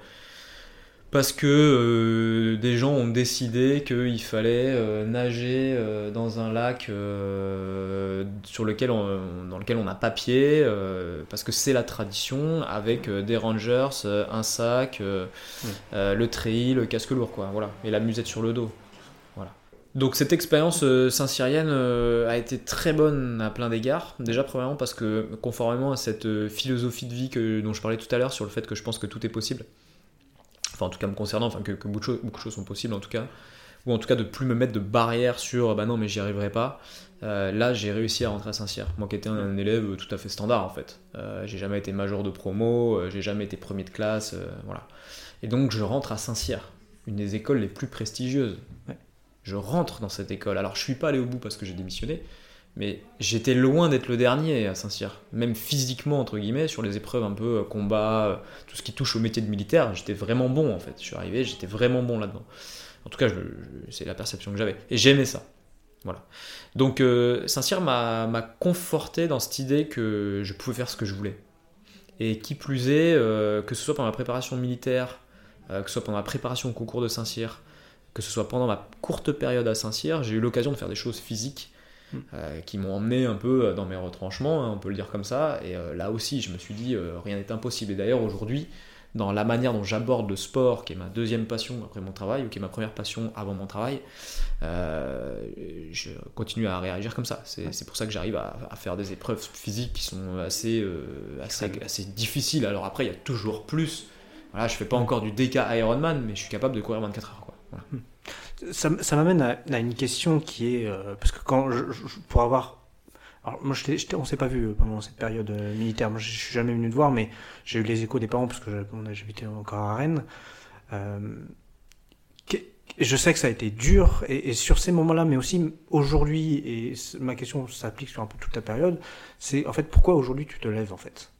parce que euh, des gens ont décidé qu'il fallait euh, nager dans un lac sur lequel dans lequel on n'a pas pied, parce que c'est la tradition, avec des rangers, un sac, hmm. le treillis, le casque lourd, quoi, voilà, et la musette sur le dos. Donc cette expérience euh, saint-cyrienne euh, a été très bonne à plein d'égards. Déjà premièrement parce que conformément à cette euh, philosophie de vie que, dont je parlais tout à l'heure sur le fait que je pense que tout est possible, enfin en tout cas me concernant, enfin que, beaucoup, de choses, beaucoup, de choses, sont possibles en tout cas, ou en tout cas de plus me mettre de barrières sur bah non mais j'y arriverai pas. là j'ai réussi à rentrer à Saint-Cyr. Moi qui étais un, élève tout à fait standard en fait. j'ai jamais été major de promo, j'ai jamais été premier de classe, voilà. Et donc je rentre à Saint-Cyr, une des écoles les plus prestigieuses. Ouais je rentre dans cette école. Alors je suis pas allé au bout parce que j'ai démissionné, mais j'étais loin d'être le dernier à Saint-Cyr. Même physiquement, entre guillemets, sur les épreuves un peu euh, combat, euh, tout ce qui touche au métier de militaire, j'étais vraiment bon en fait. Je suis arrivé, j'étais vraiment bon là-dedans. En tout cas, c'est la perception que j'avais. Et j'aimais ça. Voilà. Donc euh, Saint-Cyr m'a conforté dans cette idée que je pouvais faire ce que je voulais. Et qui plus est, que ce soit pendant ma préparation militaire, que ce soit pendant ma préparation au concours de Saint-Cyr, que ce soit pendant ma courte période à Saint-Cyr, j'ai eu l'occasion de faire des choses physiques hmm. euh, qui m'ont emmené un peu euh, dans mes retranchements, hein, on peut le dire comme ça. Et euh, là aussi, je me suis dit, rien n'est impossible. Et d'ailleurs, aujourd'hui, dans la manière dont j'aborde le sport, qui est ma deuxième passion après mon travail, ou qui est ma première passion avant mon travail, je continue à réagir comme ça. C'est pour ça que j'arrive à, faire des épreuves physiques qui sont assez, assez, assez difficiles. Alors après, il y a toujours plus. Voilà, je fais pas encore du DK Ironman, mais je suis capable de courir 24 heures. Ça, m'amène à, une question qui est euh, parce que quand je, pour avoir alors moi je, on s'est pas vu pendant cette période euh, militaire moi je suis jamais venu te voir mais j'ai eu les échos des parents parce que j'habitais encore à Rennes. Euh, je sais que ça a été dur et, et sur ces moments-là mais aussi aujourd'hui et ma question s'applique sur un peu toute ta période c'est en fait pourquoi aujourd'hui tu te lèves en fait?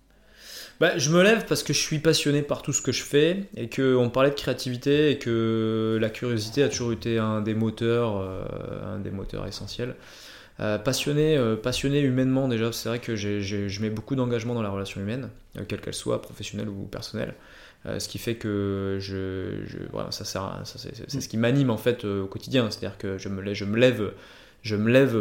Bah, je me lève parce que je suis passionné par tout ce que je fais et qu'on parlait de créativité et que la curiosité a toujours été un des moteurs, euh, un des moteurs essentiels. Euh, passionné, euh, passionné humainement déjà, c'est vrai que je mets beaucoup d'engagement dans la relation humaine, quelle qu'elle soit, professionnelle ou personnelle. ce qui fait que ça c'est, ce qui m'anime en fait au quotidien. C'est-à-dire que je me lève, je me lève, je me lève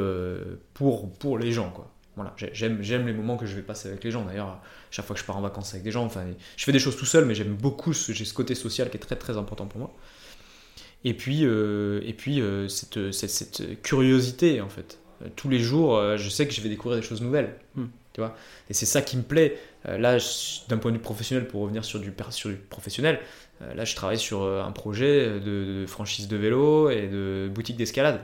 pour, pour les gens, quoi. Voilà, j'aime, j'aime les moments que je vais passer avec les gens. D'ailleurs, chaque fois que je pars en vacances avec des gens, enfin, je fais des choses tout seul, mais j'aime beaucoup, ce, j'ai ce côté social qui est très très important pour moi. Et puis, euh, et puis euh, cette, cette, curiosité, en fait. tous les jours, euh, je sais que je vais découvrir des choses nouvelles. Hmm. Tu vois et c'est ça qui me plaît. là, d'un point de vue professionnel, pour revenir sur du, sur du professionnel, là, je travaille sur un projet de franchise de vélo et de boutique d'escalade.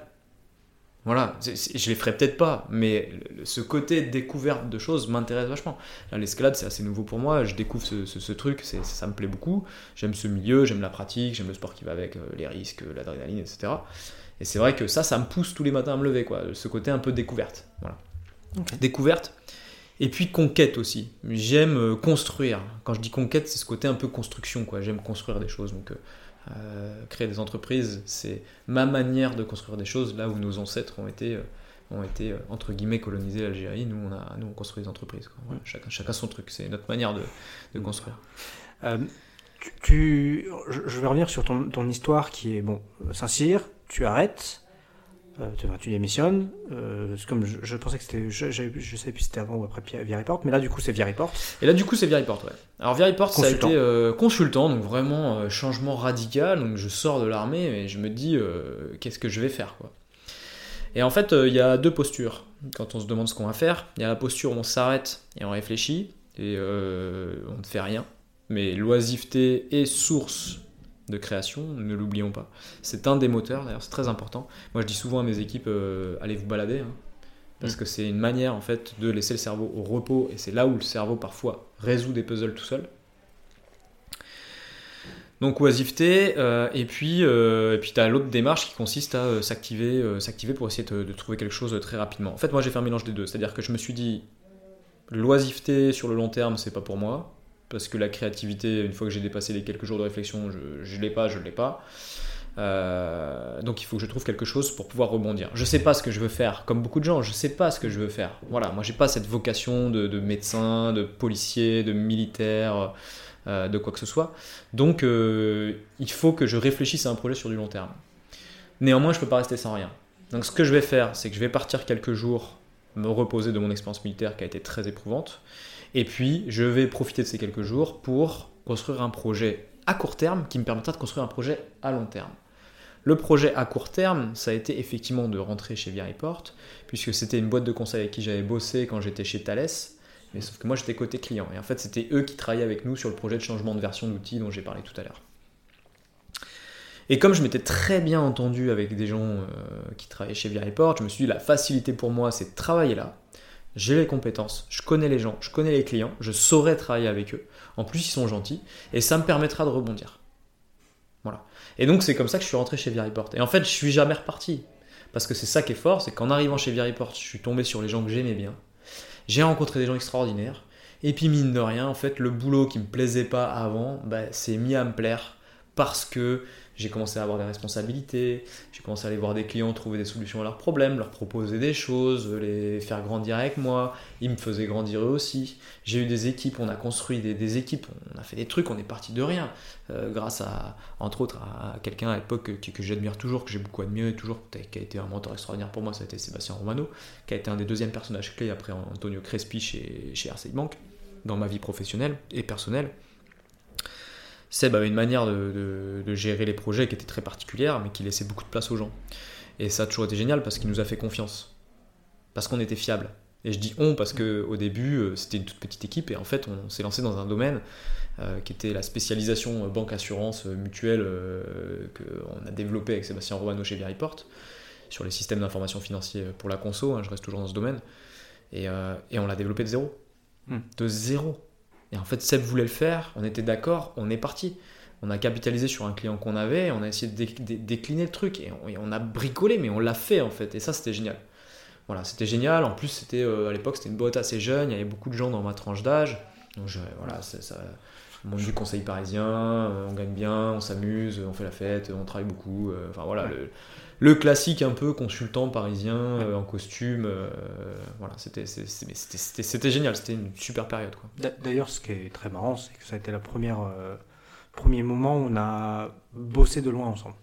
Voilà, je les ferai peut-être pas, mais ce côté découverte de choses m'intéresse vachement. L'escalade, c'est assez nouveau pour moi, je découvre ce, truc, ça me plaît beaucoup. J'aime ce milieu, j'aime la pratique, j'aime le sport qui va avec, euh, les risques, l'adrénaline, etc. Et c'est vrai que ça, ça me pousse tous les matins à me lever, quoi. Ce côté un peu découverte. Voilà. Découverte. Et puis conquête aussi. J'aime euh, construire. Quand je dis conquête, c'est ce côté un peu construction, quoi. J'aime construire des choses. Donc, euh, Euh, créer des entreprises, c'est ma manière de construire des choses, là où nos ancêtres ont été, euh, ont été euh, entre guillemets, colonisés l'Algérie. Nous, on, a, nous, on construit des entreprises. Quoi. Voilà, chacun, chacun son truc, c'est notre manière de, de construire. Tu, je vais revenir sur ton, ton histoire qui est, bon, Saint-Cyr, tu arrêtes, euh, tu, démissionnes. Euh, comme je, je pensais que c'était, je, je, je sais plus si c'était avant ou après Via Report, mais là du coup c'est Via Report. Et là, du coup, c'est Viriport, ouais. Alors, Viriport, ça a été euh, consultant, donc vraiment changement radical. Donc, je sors de l'armée et je me dis, qu'est-ce que je vais faire, quoi. Et en fait, il y a deux postures quand on se demande ce qu'on va faire. Il y a la posture où on s'arrête et on réfléchit et euh, on ne fait rien. Mais l'oisiveté est source de création, ne l'oublions pas. C'est un des moteurs, d'ailleurs, c'est très important. Moi, je dis souvent à mes équipes, euh, allez vous balader, hein, parce que c'est une manière, en fait, de laisser le cerveau au repos, et c'est là où le cerveau, parfois, résout des puzzles tout seul. Donc oisiveté, euh, et puis, euh, et puis tu as l'autre démarche qui consiste à euh, s'activer, s'activer pour essayer de, de trouver quelque chose très rapidement. En fait, moi j'ai fait un mélange des deux, c'est-à-dire que je me suis dit, l'oisiveté sur le long terme, c'est pas pour moi, parce que la créativité, une fois que j'ai dépassé les quelques jours de réflexion, je, je l'ai pas, je l'ai pas. Euh, donc il faut que je trouve quelque chose pour pouvoir rebondir. Je sais pas ce que je veux faire, comme beaucoup de gens, je sais pas ce que je veux faire. Voilà, moi j'ai pas cette vocation de, de médecin, de policier, de militaire, euh, de quoi que ce soit. Donc euh, il faut que je réfléchisse à un projet sur du long terme. Néanmoins, je peux pas rester sans rien. Donc ce que je vais faire, c'est que je vais partir quelques jours me reposer de mon expérience militaire qui a été très éprouvante. Et puis, je vais profiter de ces quelques jours pour construire un projet à court terme qui me permettra de construire un projet à long terme. Le projet à court terme, ça a été effectivement de rentrer chez Viriport, puisque c'était une boîte de conseil avec qui j'avais bossé quand j'étais chez Thales, mais sauf que moi j'étais côté client. Et en fait, c'était eux qui travaillaient avec nous sur le projet de changement de version d'outils dont j'ai parlé tout à l'heure. Et comme je m'étais très bien entendu avec des gens euh, qui travaillaient chez Viriport, je me suis dit la facilité pour moi c'est de travailler là. J'ai les compétences, je connais les gens, je connais les clients, je saurais travailler avec eux. En plus, ils sont gentils et ça me permettra de rebondir. Voilà. Et donc, c'est comme ça que je suis rentré chez Viriport. Et en fait, je suis jamais reparti. Parce que c'est ça qui est fort, c'est qu'en arrivant chez Viriport, je suis tombé sur les gens que j'aimais bien. J'ai rencontré des gens extraordinaires. Et puis, mine de rien, en fait, le boulot qui me plaisait pas avant, bah, s'est mis à me plaire parce que j'ai commencé à avoir des responsabilités, j'ai commencé à aller voir des clients, trouver des solutions à leurs problèmes, leur proposer des choses, les faire grandir avec moi. Ils me faisaient grandir eux aussi. J'ai eu des équipes, on a construit des, équipes, on a fait des trucs, on est parti de rien. Euh, grâce à, entre autres, à quelqu'un à l'époque que, j'admire toujours, que j'ai beaucoup admiré toujours, qui a été un mentor extraordinaire pour moi, ça a été Sébastien Romano, qui a été un des deuxièmes personnages clés après Antonio Crespi chez, chez Bank, dans ma vie professionnelle et personnelle. Seb avait une manière de, de, de, gérer les projets qui était très particulière, mais qui laissait beaucoup de place aux gens. Et ça a toujours été génial parce qu'il nous a fait confiance. Parce qu'on était fiable. Et je dis on parce qu'au début, euh, c'était une toute petite équipe et en fait, on s'est lancé dans un domaine euh, qui était la spécialisation euh, banque assurance mutuelle euh, qu'on a développé avec Sébastien Romano chez Viriport sur les systèmes d'information financière pour la conso. Hein, je reste toujours dans ce domaine. Et, euh, et on l'a développé de zéro. Hmm. De zéro. Et en fait, Seb voulait le faire, on était d'accord, on est parti. On a capitalisé sur un client qu'on avait, on a essayé de dé dé décliner le truc et on, et on, a bricolé, mais on l'a fait en fait. Et ça, c'était génial. Voilà, c'était génial. En plus, c'était euh, à l'époque, c'était une boîte assez jeune, il y avait beaucoup de gens dans ma tranche d'âge. Donc, je, voilà, ça, monde du conseil parisien, euh, on gagne bien, on s'amuse, on fait la fête, on travaille beaucoup. euh, enfin voilà, le, le, classique un peu consultant parisien euh, en costume. euh, voilà, c'était c'était génial, c'était une super période. D'ailleurs, ce qui est très marrant, c'est que ça a été le premier, euh, premier moment où on a bossé de loin ensemble.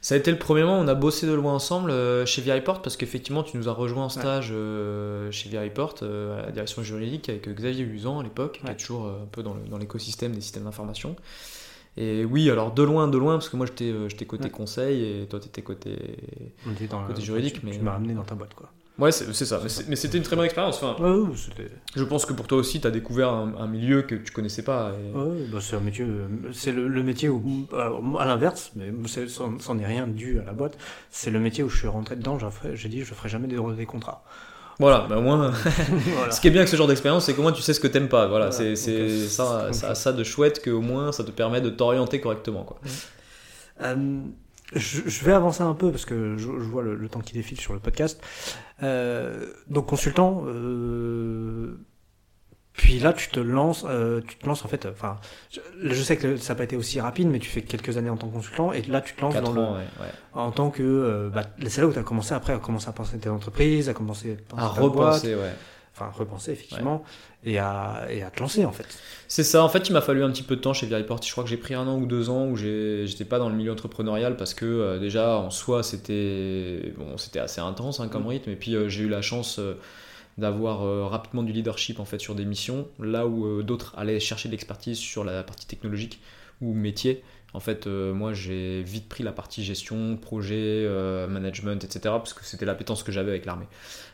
Ça a été le premier moment où on a bossé de loin ensemble chez Viriport parce qu'effectivement tu nous as rejoint en stage ouais. chez Viriport à la direction juridique avec Xavier Usan à l'époque, ouais. qui est toujours un peu dans l'écosystème des systèmes d'information. Et oui, alors de loin, de loin, parce que moi j'étais j'étais côté ouais. conseil et toi t'étais côté, côté le, juridique. Tu, mais... tu m'as ramené dans ta boîte quoi. Ouais, c'est ça. Mais c'était une très bonne expérience. Enfin, ouais, je pense que pour toi aussi, tu as découvert un, un, milieu que tu connaissais pas. Et... Ouais, bah c'est un métier. C'est le, le, métier où, à l'inverse, mais c'en est rien dû à la boîte. C'est le métier où je suis rentré dedans. J'ai dit, je ferai jamais des, des contrats. Voilà, bah au moins. [laughs] voilà. Ce qui est bien avec ce genre d'expérience, c'est qu'au moins tu sais ce que t'aimes pas. Voilà, voilà. c'est ça, ça, ça, de chouette qu'au moins ça te permet de t'orienter correctement. Quoi. Euh, je, je, vais avancer un peu parce que je, je vois le, le, temps qui défile sur le podcast. Euh, donc consultant, euh, puis là, tu te lances, euh, tu te lances en fait. Enfin, je, je sais que ça n'a pas été aussi rapide, mais tu fais quelques années en tant que consultant, et là, tu te lances dans ans, le, ouais, ouais. en tant que. euh, bah, c'est là où tu as commencé après à commencer à penser tes entreprises, à commencer à, penser À boîte, repenser, ouais. enfin repenser effectivement, et à et à te lancer en fait. C'est ça, en fait, il m'a fallu un petit peu de temps chez Veriport. Je crois que j'ai pris un an ou deux ans où j'étais pas dans le milieu entrepreneurial parce que euh, déjà en soi c'était bon, c'était assez intense hein, comme rythme. Et puis euh, j'ai eu la chance euh, d'avoir euh, rapidement du leadership en fait sur des missions, là où euh, d'autres allaient chercher de l'expertise sur la partie technologique ou métier. En fait, euh, moi j'ai vite pris la partie gestion, projet, euh, management, etc. parce que c'était l'appétence que j'avais avec l'armée.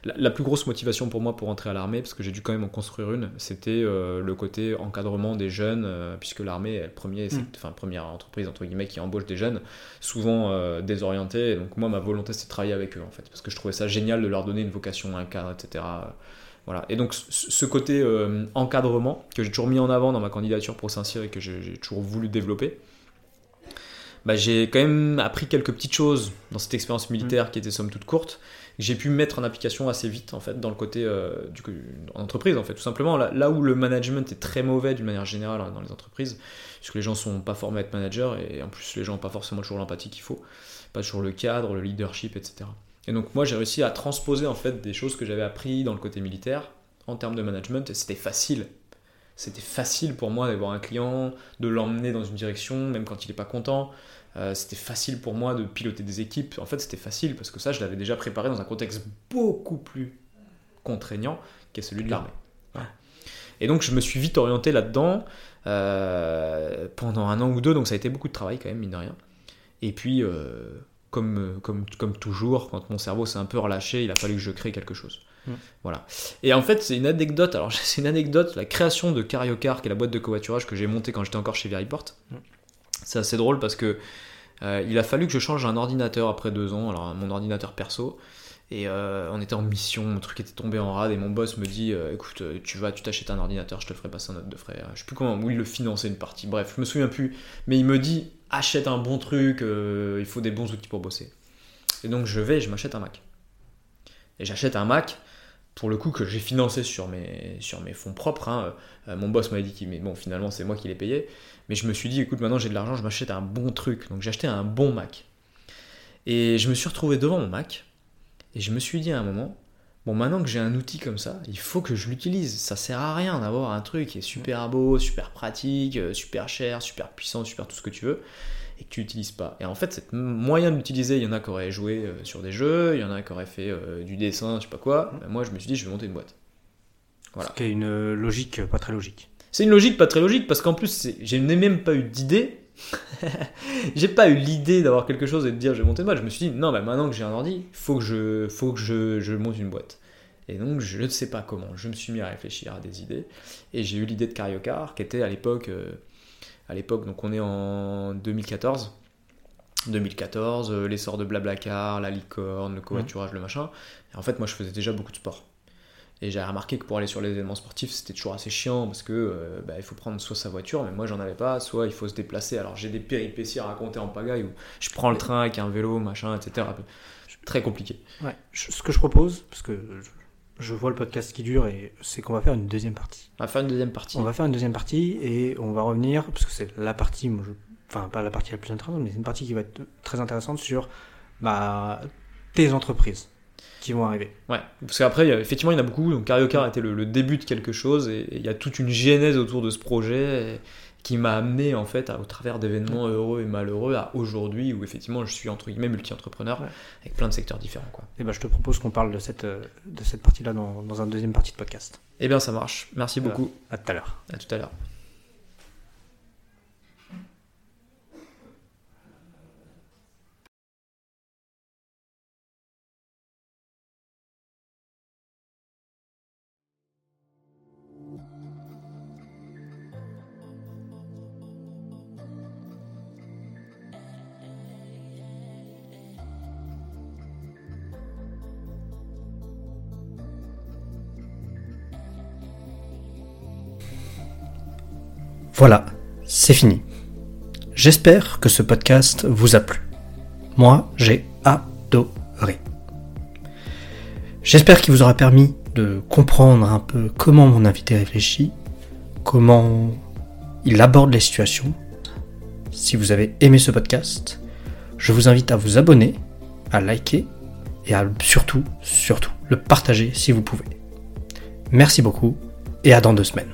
La, la plus grosse motivation pour moi pour entrer à l'armée, parce que j'ai dû quand même en construire une, c'était euh, le côté encadrement des jeunes, puisque l'armée est le premier, Mm. enfin, première entreprise entre guillemets qui embauche des jeunes, souvent désorientés. Et donc moi, ma volonté, c'est de travailler avec eux en fait, parce que je trouvais ça génial de leur donner une vocation, un cadre, etc. Voilà. Et donc ce côté encadrement que j'ai toujours mis en avant dans ma candidature pour Saint-Cyr et que j'ai toujours voulu développer, bah, j'ai quand même appris quelques petites choses dans cette expérience militaire qui était somme toute courte. que J'ai pu mettre en application assez vite en fait dans le côté euh, du en entreprise en fait tout simplement. Là, là où le management est très mauvais d'une manière générale hein, dans les entreprises puisque les gens sont pas formés à être managers et en plus les gens n'ont pas forcément toujours l'empathie qu'il faut pas toujours le cadre le leadership etc et donc moi j'ai réussi à transposer en fait des choses que j'avais appris dans le côté militaire en termes de management et c'était facile c'était facile pour moi d'avoir un client, de l'emmener dans une direction, même quand il n'est pas content. Euh, c'était facile pour moi de piloter des équipes. En fait, c'était facile parce que ça, je l'avais déjà préparé dans un contexte beaucoup plus contraignant qu'est celui de l'armée. Et donc, je me suis vite orienté là-dedans euh, pendant un an ou deux. Donc, ça a été beaucoup de travail quand même, mine de rien. Et puis, euh, comme, comme, comme toujours, quand mon cerveau s'est un peu relâché, il a fallu que je crée quelque chose. Mm. Voilà. Et en fait, c'est une anecdote. Alors, [laughs] c'est une anecdote, la création de Cariocar, qui est la boîte de covoiturage que j'ai montée quand j'étais encore chez Veriport. Mm. C'est assez drôle parce que euh, il a fallu que je change un ordinateur après deux ans, alors mon ordinateur perso. Et euh, on était en mission, mon truc était tombé en rade et mon boss me dit euh, écoute, tu vas, tu t'achètes un ordinateur, je te ferai passer en note de frais. Je sais plus comment, où il le finançait une partie. Bref, je me souviens plus. Mais il me dit achète un bon truc, il faut des bons outils pour bosser. Et donc je vais je m'achète un Mac. Et j'achète un Mac pour le coup que j'ai financé sur mes, fonds propres. hein. Euh, mon boss m'avait dit qu'il, mais bon, finalement c'est moi qui l'ai payé. Mais je me suis dit, écoute, maintenant j'ai de l'argent, je m'achète un bon truc. Donc j'ai acheté un bon Mac. Et je me suis retrouvé devant mon Mac. Et je me suis dit à un moment, bon, maintenant que j'ai un outil comme ça, il faut que je l'utilise. Ça sert à rien d'avoir un truc qui est super beau, super pratique, euh, super cher, super puissant, super tout ce que tu veux, et que tu n'utilises pas. Et en fait, cette moyen de l'utiliser, il y en a qui auraient joué euh, sur des jeux, il y en a qui auraient fait euh, du dessin, je sais pas quoi. Ben, moi, je me suis dit, je vais monter une boîte. Voilà. Ce qui est une logique pas très logique. C'est une logique pas très logique parce qu'en plus, je n'ai même pas eu d'idée. [laughs] j'ai pas eu l'idée d'avoir quelque chose et de dire je vais monter une boîte. Je me suis dit non, bah maintenant que j'ai un ordi, faut que je, faut que je, je monte une boîte. Et donc je ne sais pas comment. Je me suis mis à réfléchir à des idées et j'ai eu l'idée de Cariocar qui était à l'époque, euh, à l'époque donc on est en 2014. 2014, euh, l'essor de Blablacar, la licorne, le covoiturage, le machin. Et en fait, moi, je faisais déjà beaucoup de sport. Et j'ai remarqué que pour aller sur les événements sportifs, c'était toujours assez chiant parce que euh, bah, il faut prendre soit sa voiture, mais moi j'en avais pas, soit il faut se déplacer. Alors j'ai des péripéties à raconter en pagaille où je prends le train avec un vélo, machin, etc. Très compliqué. Ouais. Ce que je propose, parce que je, vois le podcast qui dure, et c'est qu'on va faire une deuxième partie. On va faire une deuxième partie. On va faire une deuxième partie et on va revenir, parce que c'est la partie, moi, je- enfin pas la partie la plus intéressante, mais c'est une partie qui va être très intéressante sur bah, tes entreprises qui vont arriver. Ouais, parce qu'après, effectivement, il y en a beaucoup. Donc, Cariocar a été le, le début de quelque chose et, et il y a toute une genèse autour de ce projet et- qui m'a amené, en fait, à- au travers d'événements heureux et malheureux, à aujourd'hui où, effectivement, je suis entre guillemets multi-entrepreneur Ouais. avec plein de secteurs différents. Quoi. Et ben je te propose qu'on parle de cette, euh, de cette partie-là dans, dans un deuxième partie de podcast. Eh bien, ça marche. Merci beaucoup. À tout à l'heure. À tout à l'heure. Voilà, c'est fini. J'espère que ce podcast vous a plu. Moi, j'ai adoré. J'espère qu'il vous aura permis de comprendre un peu comment mon invité réfléchit comment il aborde les situations. Si vous avez aimé ce podcast, je vous invite à vous abonner, à liker et à surtout, surtout, le partager si vous pouvez. Merci beaucoup et à dans deux semaines.